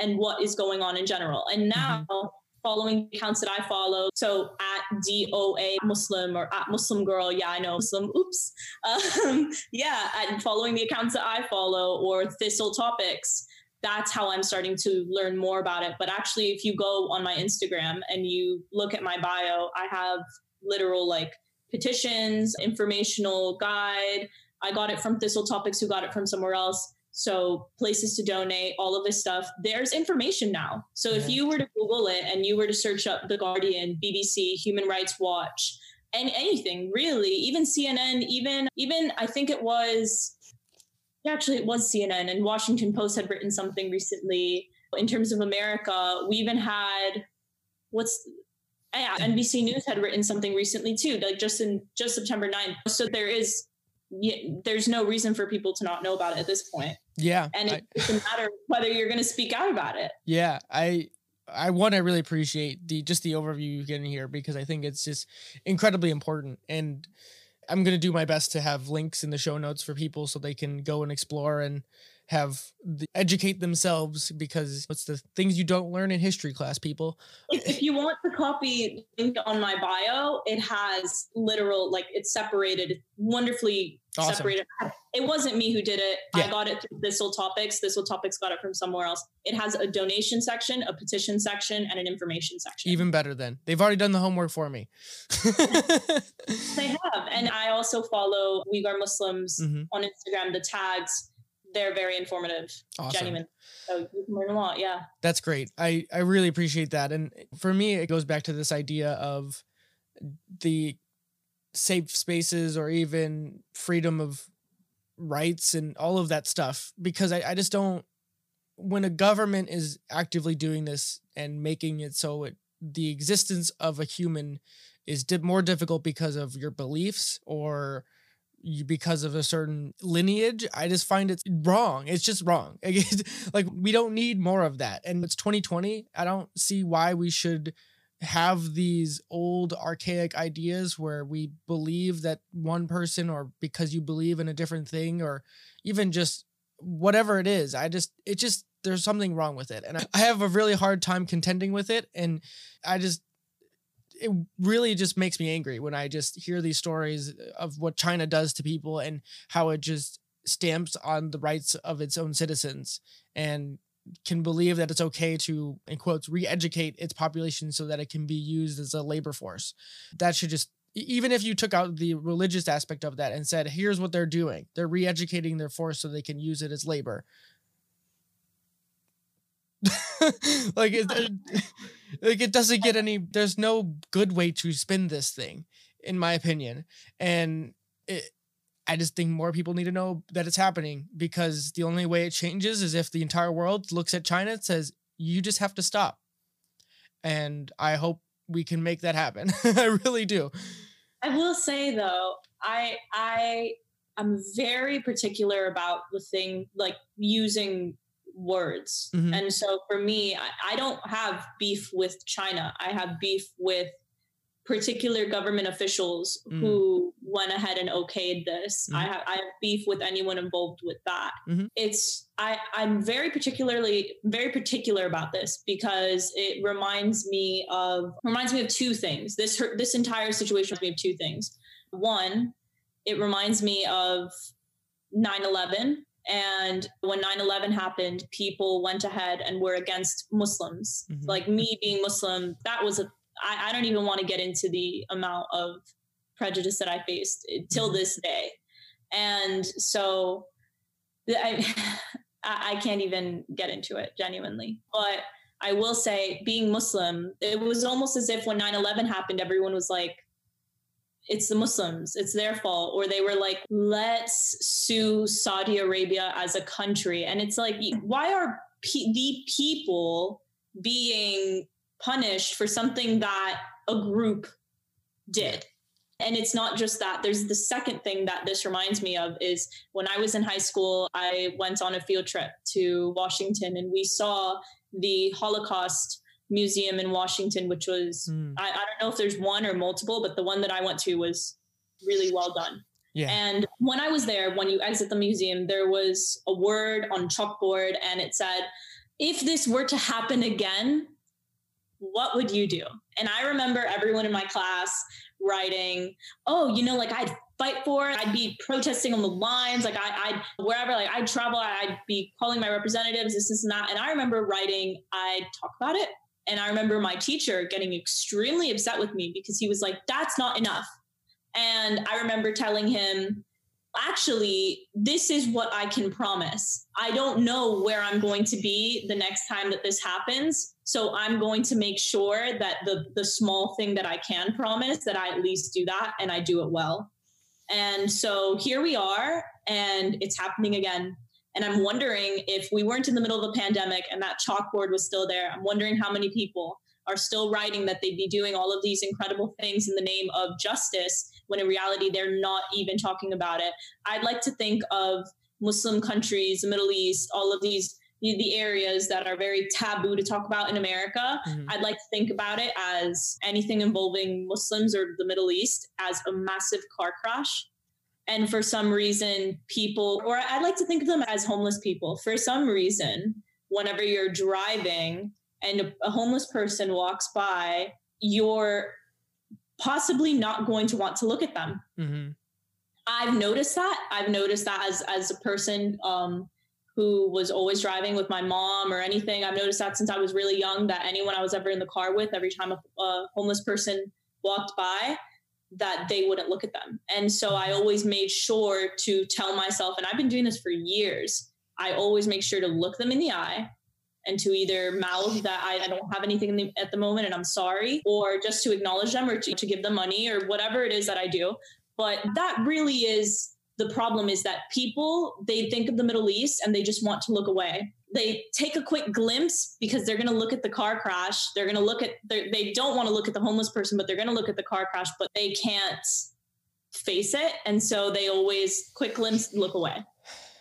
and what is going on in general. And mm-hmm. now, mm-hmm. following accounts that I follow, so at DOA Muslim or at Muslim Girl, yeah, I know Muslim, oops. Um, yeah, and following the accounts that I follow or Thistle Topics, that's how I'm starting to learn more about it. But actually, if you go on my Instagram and you look at my bio, I have literal like petitions, informational guide. I got it from Thistle Topics, who got it from somewhere else. So places to donate, all of this stuff. There's information now. So if you were to Google it and you were to search up The Guardian, BBC, Human Rights Watch, and anything really, even CNN, even even I think it was actually it was CNN and Washington Post had written something recently in terms of America. We even had what's yeah, NBC News had written something recently too, like just in just September 9th. So there is there's no reason for people to not know about it at this point.
Yeah.
And it I, doesn't matter whether you're going to speak out about it.
Yeah. I I want to really appreciate the just the overview you're getting here because I think it's just incredibly important and I'm going to do my best to have links in the show notes for people so they can go and explore and have the, educate themselves because it's the things you don't learn in history class people.
If you want the copy on my bio it has literal like it's separated wonderfully awesome. separated it wasn't me who did it yeah. i got it through thistle topics thistle topics got it from somewhere else it has a donation section a petition section and an information section
even better then they've already done the homework for me
they have and i also follow uyghur muslims mm-hmm. on instagram the tags they're very informative, awesome. genuine. So you can learn a lot. Yeah.
That's great. I, I really appreciate that. And for me, it goes back to this idea of the safe spaces or even freedom of rights and all of that stuff. Because I, I just don't, when a government is actively doing this and making it so it, the existence of a human is di- more difficult because of your beliefs or because of a certain lineage i just find it wrong. It's just wrong. Like we don't need more of that. And it's 2020 i don't see why we should have these old archaic ideas where we believe that one person or because you believe in a different thing or even just whatever it is i just it just there's something wrong with it. And i have a really hard time contending with it. And i just it really just makes me angry when I just hear these stories of what China does to people and how it just stamps on the rights of its own citizens. And can believe that it's okay to in quotes re-educate its population so that it can be used as a labor force. That should just even if you took out the religious aspect of that and said here's what they're doing. They're re-educating their force so they can use it as labor. Like it, like it doesn't get any there's no good way to spin this thing in my opinion. And it
I just think more people need to know that it's happening because the only way it changes is if the entire world looks at China and says, you just have to stop. And I hope we can make that happen. I really do.
I will say though, I I I'm very particular about the thing like using words. Mm-hmm. And so for me, I, I don't have beef with China. I have beef with particular government officials mm. who went ahead and okayed this. Mm. I have I have beef with anyone involved with that. Mm-hmm. It's I I'm very particularly very particular about this because it reminds me of reminds me of two things. This this entire situation reminds me of two things. One, it reminds me of 9/11 and when 9-11 happened people went ahead and were against muslims mm-hmm. like me being muslim that was a I, I don't even want to get into the amount of prejudice that I faced till mm-hmm. this day. And so I, I can't even get into it genuinely. But I will say, being Muslim, it was almost as if when 9 11 happened, everyone was like, it's the Muslims, it's their fault. Or they were like, let's sue Saudi Arabia as a country. And it's like, why are pe- the people being punished for something that a group did. And it's not just that. There's the second thing that this reminds me of is when I was in high school, I went on a field trip to Washington and we saw the Holocaust Museum in Washington, which was, mm. I, I don't know if there's one or multiple, but the one that I went to was really well done. Yeah. And when I was there, when you exit the museum, there was a word on chalkboard and it said, if this were to happen again, what would you do? And I remember everyone in my class writing, oh, you know, like I'd fight for it. I'd be protesting on the lines. Like I, would wherever, like I'd travel, I'd be calling my representatives, this, is not. And I remember writing, I'd talk about it. And I remember my teacher getting extremely upset with me because he was like, that's not enough. And I remember telling him, actually, this is what I can promise. I don't know where I'm going to be the next time that this happens. So I'm going to make sure that the the small thing that I can promise that I at least do that and I do it well. And so here we are and it's happening again. And I'm wondering if we weren't in the middle of a pandemic and that chalkboard was still there, I'm wondering how many people are still writing that they'd be doing all of these incredible things in the name of justice when in reality they're not even talking about it. I'd like to think of Muslim countries, the Middle East, all of these the areas that are very taboo to talk about in America. Mm-hmm. I'd like to think about it as anything involving Muslims or the Middle East as a massive car crash. And for some reason, people, or I'd like to think of them as homeless people. For some reason, whenever you're driving and a homeless person walks by, you're possibly not going to want to look at them. Mm-hmm. I've noticed that. I've noticed that as as a person um, who was always driving with my mom or anything. I've noticed that since I was really young. That anyone I was ever in the car with, every time a, a homeless person walked by, that they wouldn't look at them. And so I mm-hmm. always made sure to tell myself, and I've been doing this for years. I always make sure to look them in the eye and to either mouth that I, I don't have anything the, at the moment and I'm sorry, or just to acknowledge them or to, to give them money or whatever it is that I do. But that really is the problem is that people they think of the middle east and they just want to look away. They take a quick glimpse because they're going to look at the car crash. They're going to look at they don't want to look at the homeless person but they're going to look at the car crash but they can't face it. And so they always quick glimpse look away.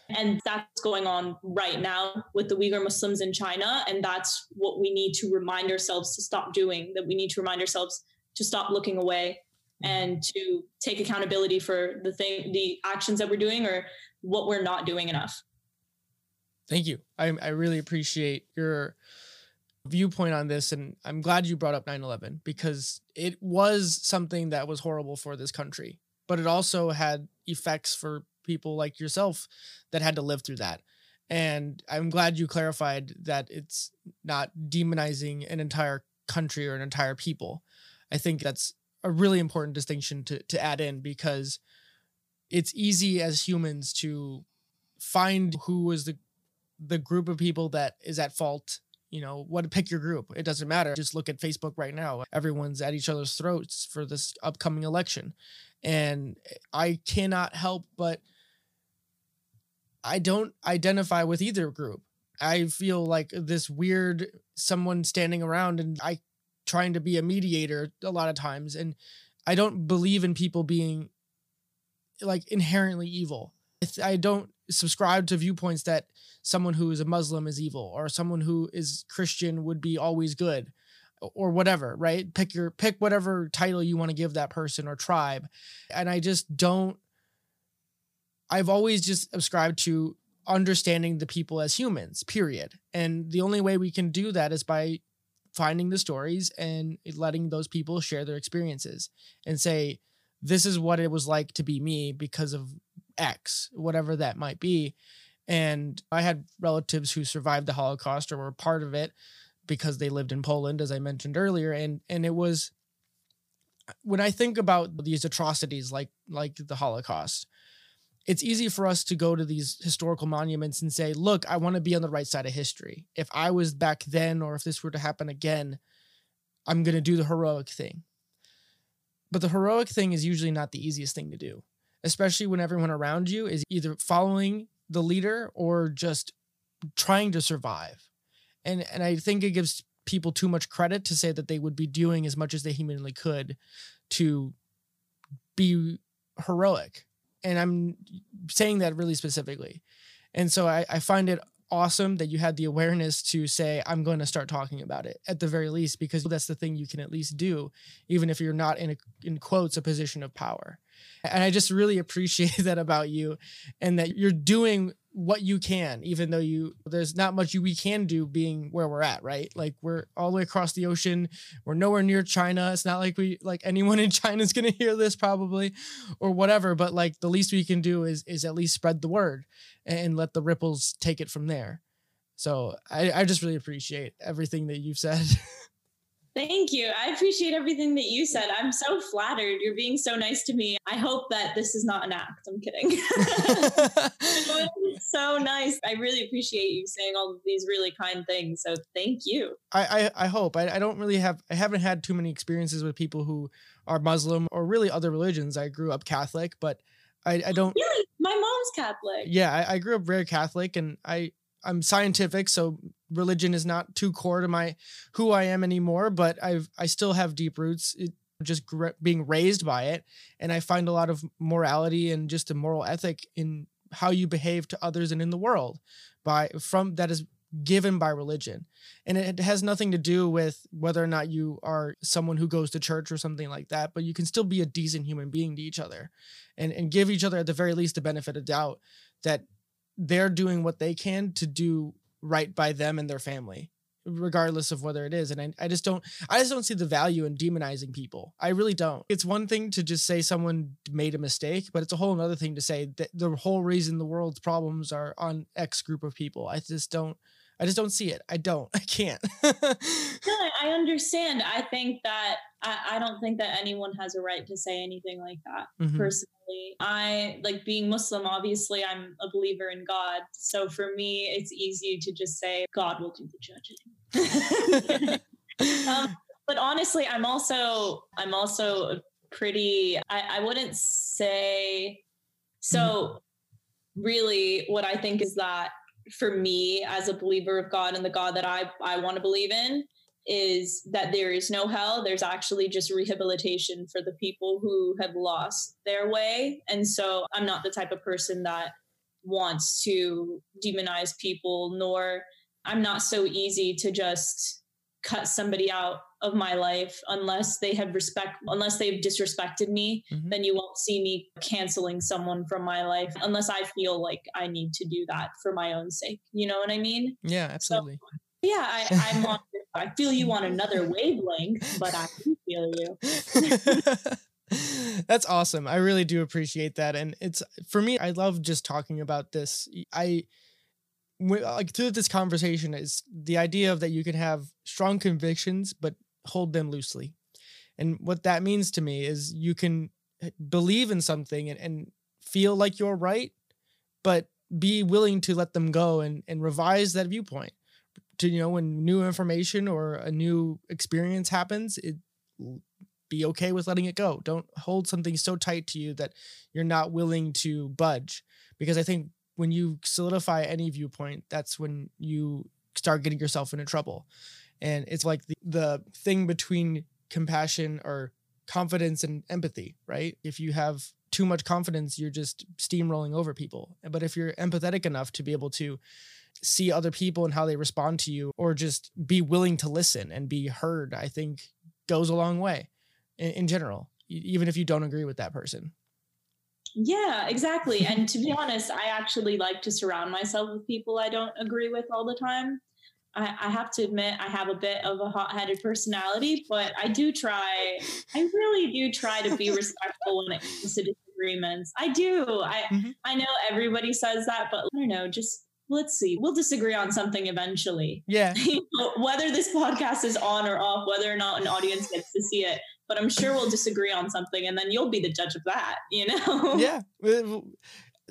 And that's going on right now with the Uyghur Muslims in China. And that's what we need to remind ourselves to stop doing, that we need to remind ourselves to stop looking away Mm-hmm. and to take accountability for the thing, the actions that we're doing or what we're not doing enough.
Thank you. I, I really appreciate your viewpoint on this. And I'm glad you brought up 9 11 because it was something that was horrible for this country, but it also had effects for people like yourself that had to live through that. And I'm glad you clarified that it's not demonizing an entire country or an entire people. I think that's a really important distinction to, to add in because it's easy as humans to find who is the the group of people that is at fault
you know what pick your group. It doesn't matter. Just look at facebook right now. Everyone's at each other's throats for this upcoming election. And i cannot help but i don't identify with either group. I feel like this weird someone standing around and i trying to be a mediator a lot of times and i don't believe in people being like inherently evil I don't subscribe to viewpoints that someone who is a Muslim is evil or someone who is Christian would be always good or whatever, right? Pick your pick whatever title you want to give that person or tribe. And I just don't I've always just subscribed to understanding the people as humans, period. And the only way we can do that is by finding the stories and letting those people share their experiences and say this is what it was like to be me because of X, whatever that might be. And I had relatives who survived the Holocaust or were part of it because they lived in Poland, as I mentioned earlier. And and it was when I think about these atrocities like like the Holocaust, it's easy for us to go to these historical monuments and say, look, I want to be on the right side of history. If I was back then or if this were to happen again, I'm going to do the heroic thing. But the heroic thing is usually not the easiest thing to do especially when everyone around you is either following the leader or just trying to survive. And and I think it gives people too much credit to say that they would be doing as much as they humanly could to be heroic. And I'm saying that really specifically. And so I, I find it awesome that you had the awareness to say, I'm going to start talking about it at the very least, because that's the thing you can at least do, even if you're not in a, in quotes, a position of power. And I just really appreciate that about you and that you're doing what you can, even though you there's not much you we can do being where we're at, right? Like we're all the way across the ocean. We're nowhere near China. It's not like we like anyone in China is gonna hear this probably or whatever. But like the least we can do is is at least spread the word and let the ripples take it from there. So I, I just really appreciate everything that you've said.
Thank you. I appreciate everything that you said. I'm so flattered. You're being so nice to me. I hope that this is not an act. I'm kidding. so nice. I really appreciate you saying all of these really kind things. So thank you.
I I, I hope. I, I don't really have I haven't had too many experiences with people who are Muslim or really other religions. I grew up Catholic, but I, I don't
really my mom's Catholic.
Yeah, I, I grew up very Catholic and I I'm scientific, so religion is not too core to my who I am anymore. But I've I still have deep roots. It, just gr- being raised by it, and I find a lot of morality and just a moral ethic in how you behave to others and in the world by from that is given by religion and it has nothing to do with whether or not you are someone who goes to church or something like that but you can still be a decent human being to each other and and give each other at the very least the benefit of doubt that they're doing what they can to do right by them and their family regardless of whether it is. And I, I just don't i just don't see the value in demonizing people. I really don't. It's one thing to just say someone made a mistake but it's a whole other thing to say that the whole reason the world's problems are on x group of people. I just don't I just don't see it. I don't. I can't.
no, I understand. I think that I, I, don't think that anyone has a right to say anything like that. Mm-hmm. Personally, I like being Muslim. Obviously, I'm a believer in God. So for me, it's easy to just say God will do the judging. um, but honestly, I'm also I'm also pretty. I, I wouldn't say so. Mm-hmm. Really, what I think is that for me as a believer of God and the God that I, I want to believe in is that there is no hell. There's actually just rehabilitation for the people who have lost their way. And so I'm not the type of person that wants to demonize people, nor I'm not so easy to just cut somebody out of my life unless they have respect unless they've disrespected me mm-hmm. then you won't see me canceling someone from my life unless i feel like i need to do that for my own sake. You know what i mean?
Yeah absolutely. so,
yeah I, i'm on i feel you on another wavelength but i feel
you. That's awesome. I really do appreciate that. And it's for me i love just talking about this. I like through this conversation is the idea of that you can have strong convictions but hold them loosely and what that means to me is you can eh, believe in something and, and feel like you're right but be willing to let them go and, and revise that viewpoint to you know when new information or a new experience happens, it be okay with letting it go. Don't hold something so tight to you that you're not willing to budge. Because I think when you solidify any viewpoint, that's when you start getting yourself into trouble. And it's like the, the thing between compassion or confidence and empathy, right? If you have too much confidence, you're just steamrolling over people. But if you're empathetic enough to be able to see other people and how they respond to you, or just be willing to listen and be heard, I think goes a long way in, in general, even if you don't agree with that person.
Yeah, exactly. and to be honest, I actually like to surround myself with people I don't agree with all the time. I, I have to admit, I have a bit of a hot headed personality, but I do try, I really do try to be respectful when it comes to disagreements. I do. I, mm-hmm. I know everybody says that, but I don't know, just let's see. We'll disagree on something eventually.
Yeah.
whether this podcast is on or off, whether or not an audience gets to see it, but I'm sure we'll disagree on something and then you'll be the judge of that, you know?
Yeah.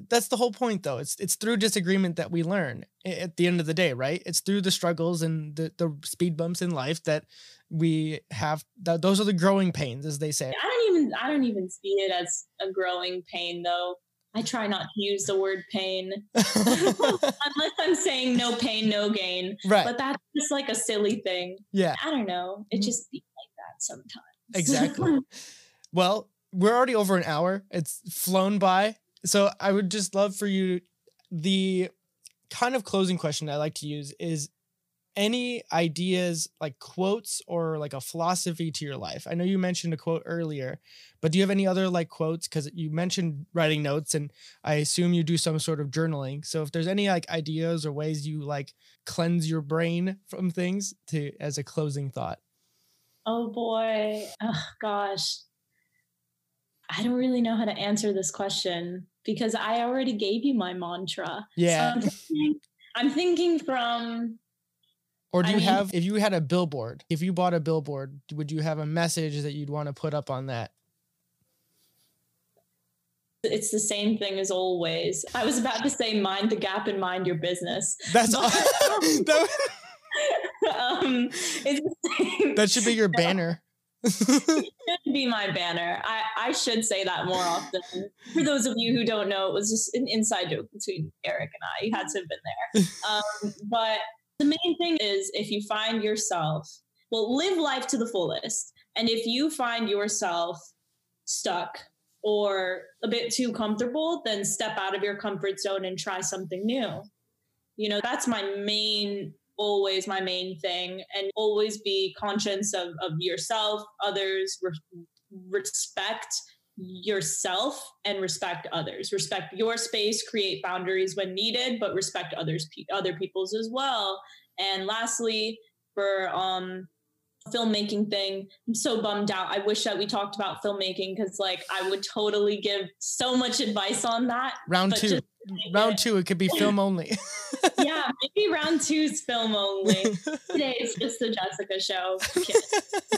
That's the whole point though. It's it's through disagreement that we learn at the end of the day, right? It's through the struggles and the, the speed bumps in life that we have that those are the growing pains as they say.
I don't even I don't even see it as a growing pain though. I try not to use the word pain unless I'm saying no pain, no gain.
Right.
But that's just like a silly thing.
Yeah.
I don't know. It mm-hmm. just be like that sometimes.
Exactly. well, we're already over an hour. It's flown by. So I would just love for you the kind of closing question I like to use is any ideas like quotes or like a philosophy to your life? I know you mentioned a quote earlier, but do you have any other like quotes cuz you mentioned writing notes and I assume you do some sort of journaling. So if there's any like ideas or ways you like cleanse your brain from things to as a closing thought.
Oh boy. Oh gosh. I don't really know how to answer this question because I already gave you my mantra.
Yeah.
So I'm, thinking, I'm thinking from
or do I you mean, have if you had a billboard, if you bought a billboard, would you have a message that you'd want to put up on that?
It's the same thing as always. I was about to say mind the gap and mind your business.
That's all. that, um, that should be your banner.
should be my banner. I, I should say that more often. For those of you who don't know, it was just an inside joke between Eric and I. You had to have been there. Um, but the main thing is if you find yourself, well, live life to the fullest. And if you find yourself stuck or a bit too comfortable, then step out of your comfort zone and try something new. You know, that's my main always my main thing and always be conscious of, of yourself others re- respect yourself and respect others. Respect your space create boundaries when needed but respect others other people's as well. And lastly for um filmmaking thing i'm so bummed out. I wish that we talked about filmmaking because like i would totally give so much advice on that.
Round two round two it could be film only.
Yeah maybe round two's film only. Today it's just the jessica show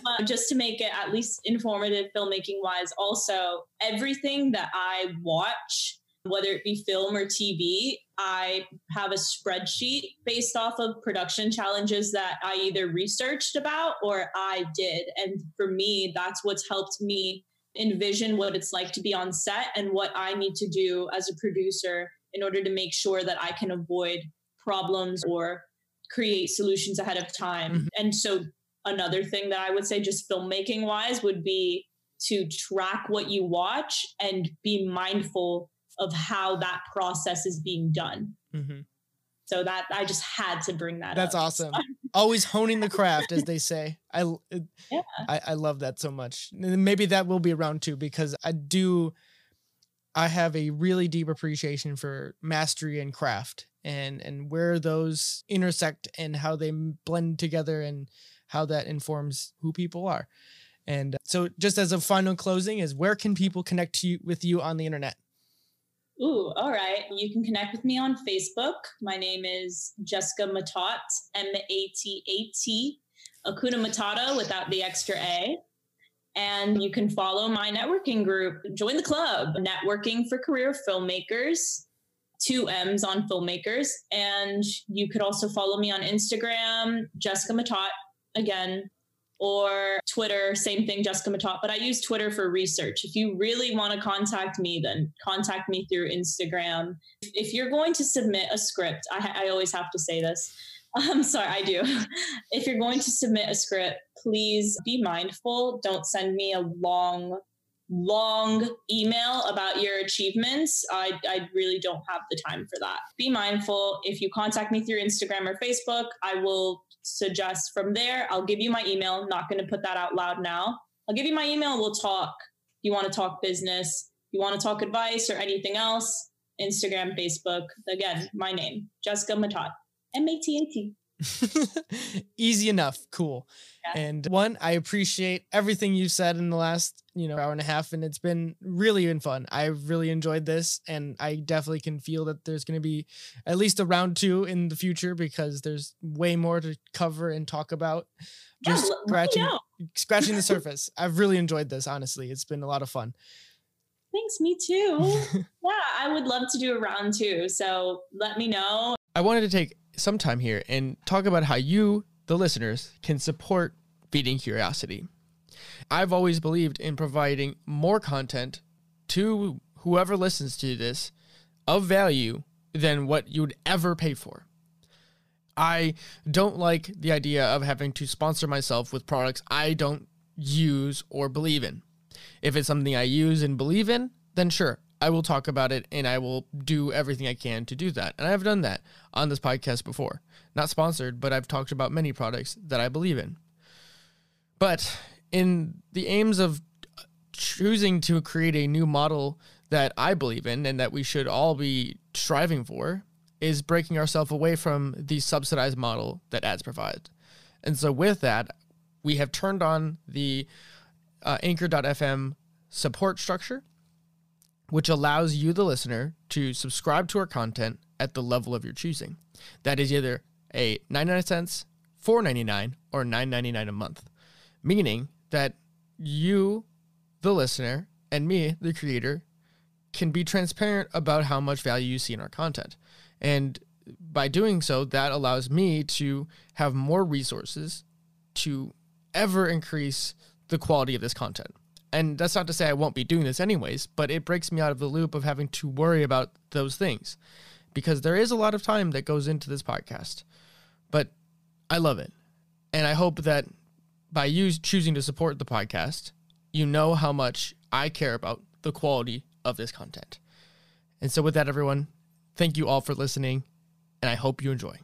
but just to make it at least informative filmmaking wise also everything that i watch whether it be film or tv i have a spreadsheet based off of production challenges that i either researched about or i did. And for me that's what's helped me envision what it's like to be on set and what I need to do as a producer in order to make sure that I can avoid problems or create solutions ahead of time. Mm-hmm. And so, another thing that I would say, just filmmaking wise, would be to track what you watch and be mindful of how that process is being done. Mm-hmm. So that I just had to bring that.
That's
up.
awesome. Always honing the craft, as they say. I, yeah. I I love that so much. maybe that will be around too because I do. I have a really deep appreciation for mastery and craft, and and where those intersect and how they blend together, and how that informs who people are. And uh, so, just as a final closing, is where can people connect to you, with you on the internet?
Ooh, all right. You can connect with me on Facebook. My name is Jessica Matat, M A T A T, Hakuna Matata without the extra A. And you can follow my networking group. Join the club, Networking for Career Filmmakers. two M's on filmmakers. And you could also follow me on Instagram, Jessica Matat, again, or Twitter, same thing, Jessica Matat. But I use Twitter for research. If you really want to contact me, then contact me through Instagram. If you're going to submit a script, I, I always have to say this. I'm sorry, I do. if you're going to submit a script, please be mindful. Don't send me a long long email about your achievements, I, I really don't have the time for that. Be mindful. If you contact me through Instagram or Facebook, I will suggest from there. I'll give you my email. I'm not going to put that out loud now. I'll give you my email. We'll talk. You want to talk business, you want to talk advice or anything else, Instagram, Facebook. Again, my name, Jessica Matat, M A T A T.
Easy enough. Cool. Yeah. And one, I appreciate everything you said in the last, you know, hour and a half. And it's been really been fun. I really enjoyed this. And I definitely can feel that there's going to be at least a round two in the future because there's way more to cover and talk about. Just yeah, scratching, scratching the surface. I've really enjoyed this, honestly. It's been a lot of fun.
Thanks, me too. yeah, I would love to do a round two. So let me know.
I wanted to take some time here and talk about how you, the listeners, can support Feeding Curiosity. I've always believed in providing more content to whoever listens to this of value than what you would ever pay for. I don't like the idea of having to sponsor myself with products I don't use or believe in. If it's something I use and believe in, then sure, I will talk about it and I will do everything I can to do that. And I've done that on this podcast before. Not sponsored, but I've talked about many products that I believe in. But in the aims of choosing to create a new model that I believe in and that we should all be striving for is breaking ourselves away from the subsidized model that ads provide. And so with that, we have turned on the uh, anchor.fm support structure which allows you, the listener, to subscribe to our content at the level of your choosing. That is either a 99 cents, 4.99, or 9.99 a month, meaning that you, the listener, and me, the creator, can be transparent about how much value you see in our content. And by doing so, that allows me to have more resources to ever increase the quality of this content. And that's not to say I won't be doing this anyways, but it breaks me out of the loop of having to worry about those things because there is a lot of time that goes into this podcast. But I love it. And I hope that by you choosing to support the podcast, you know how much I care about the quality of this content. And so, with that, everyone, thank you all for listening, and I hope you enjoy.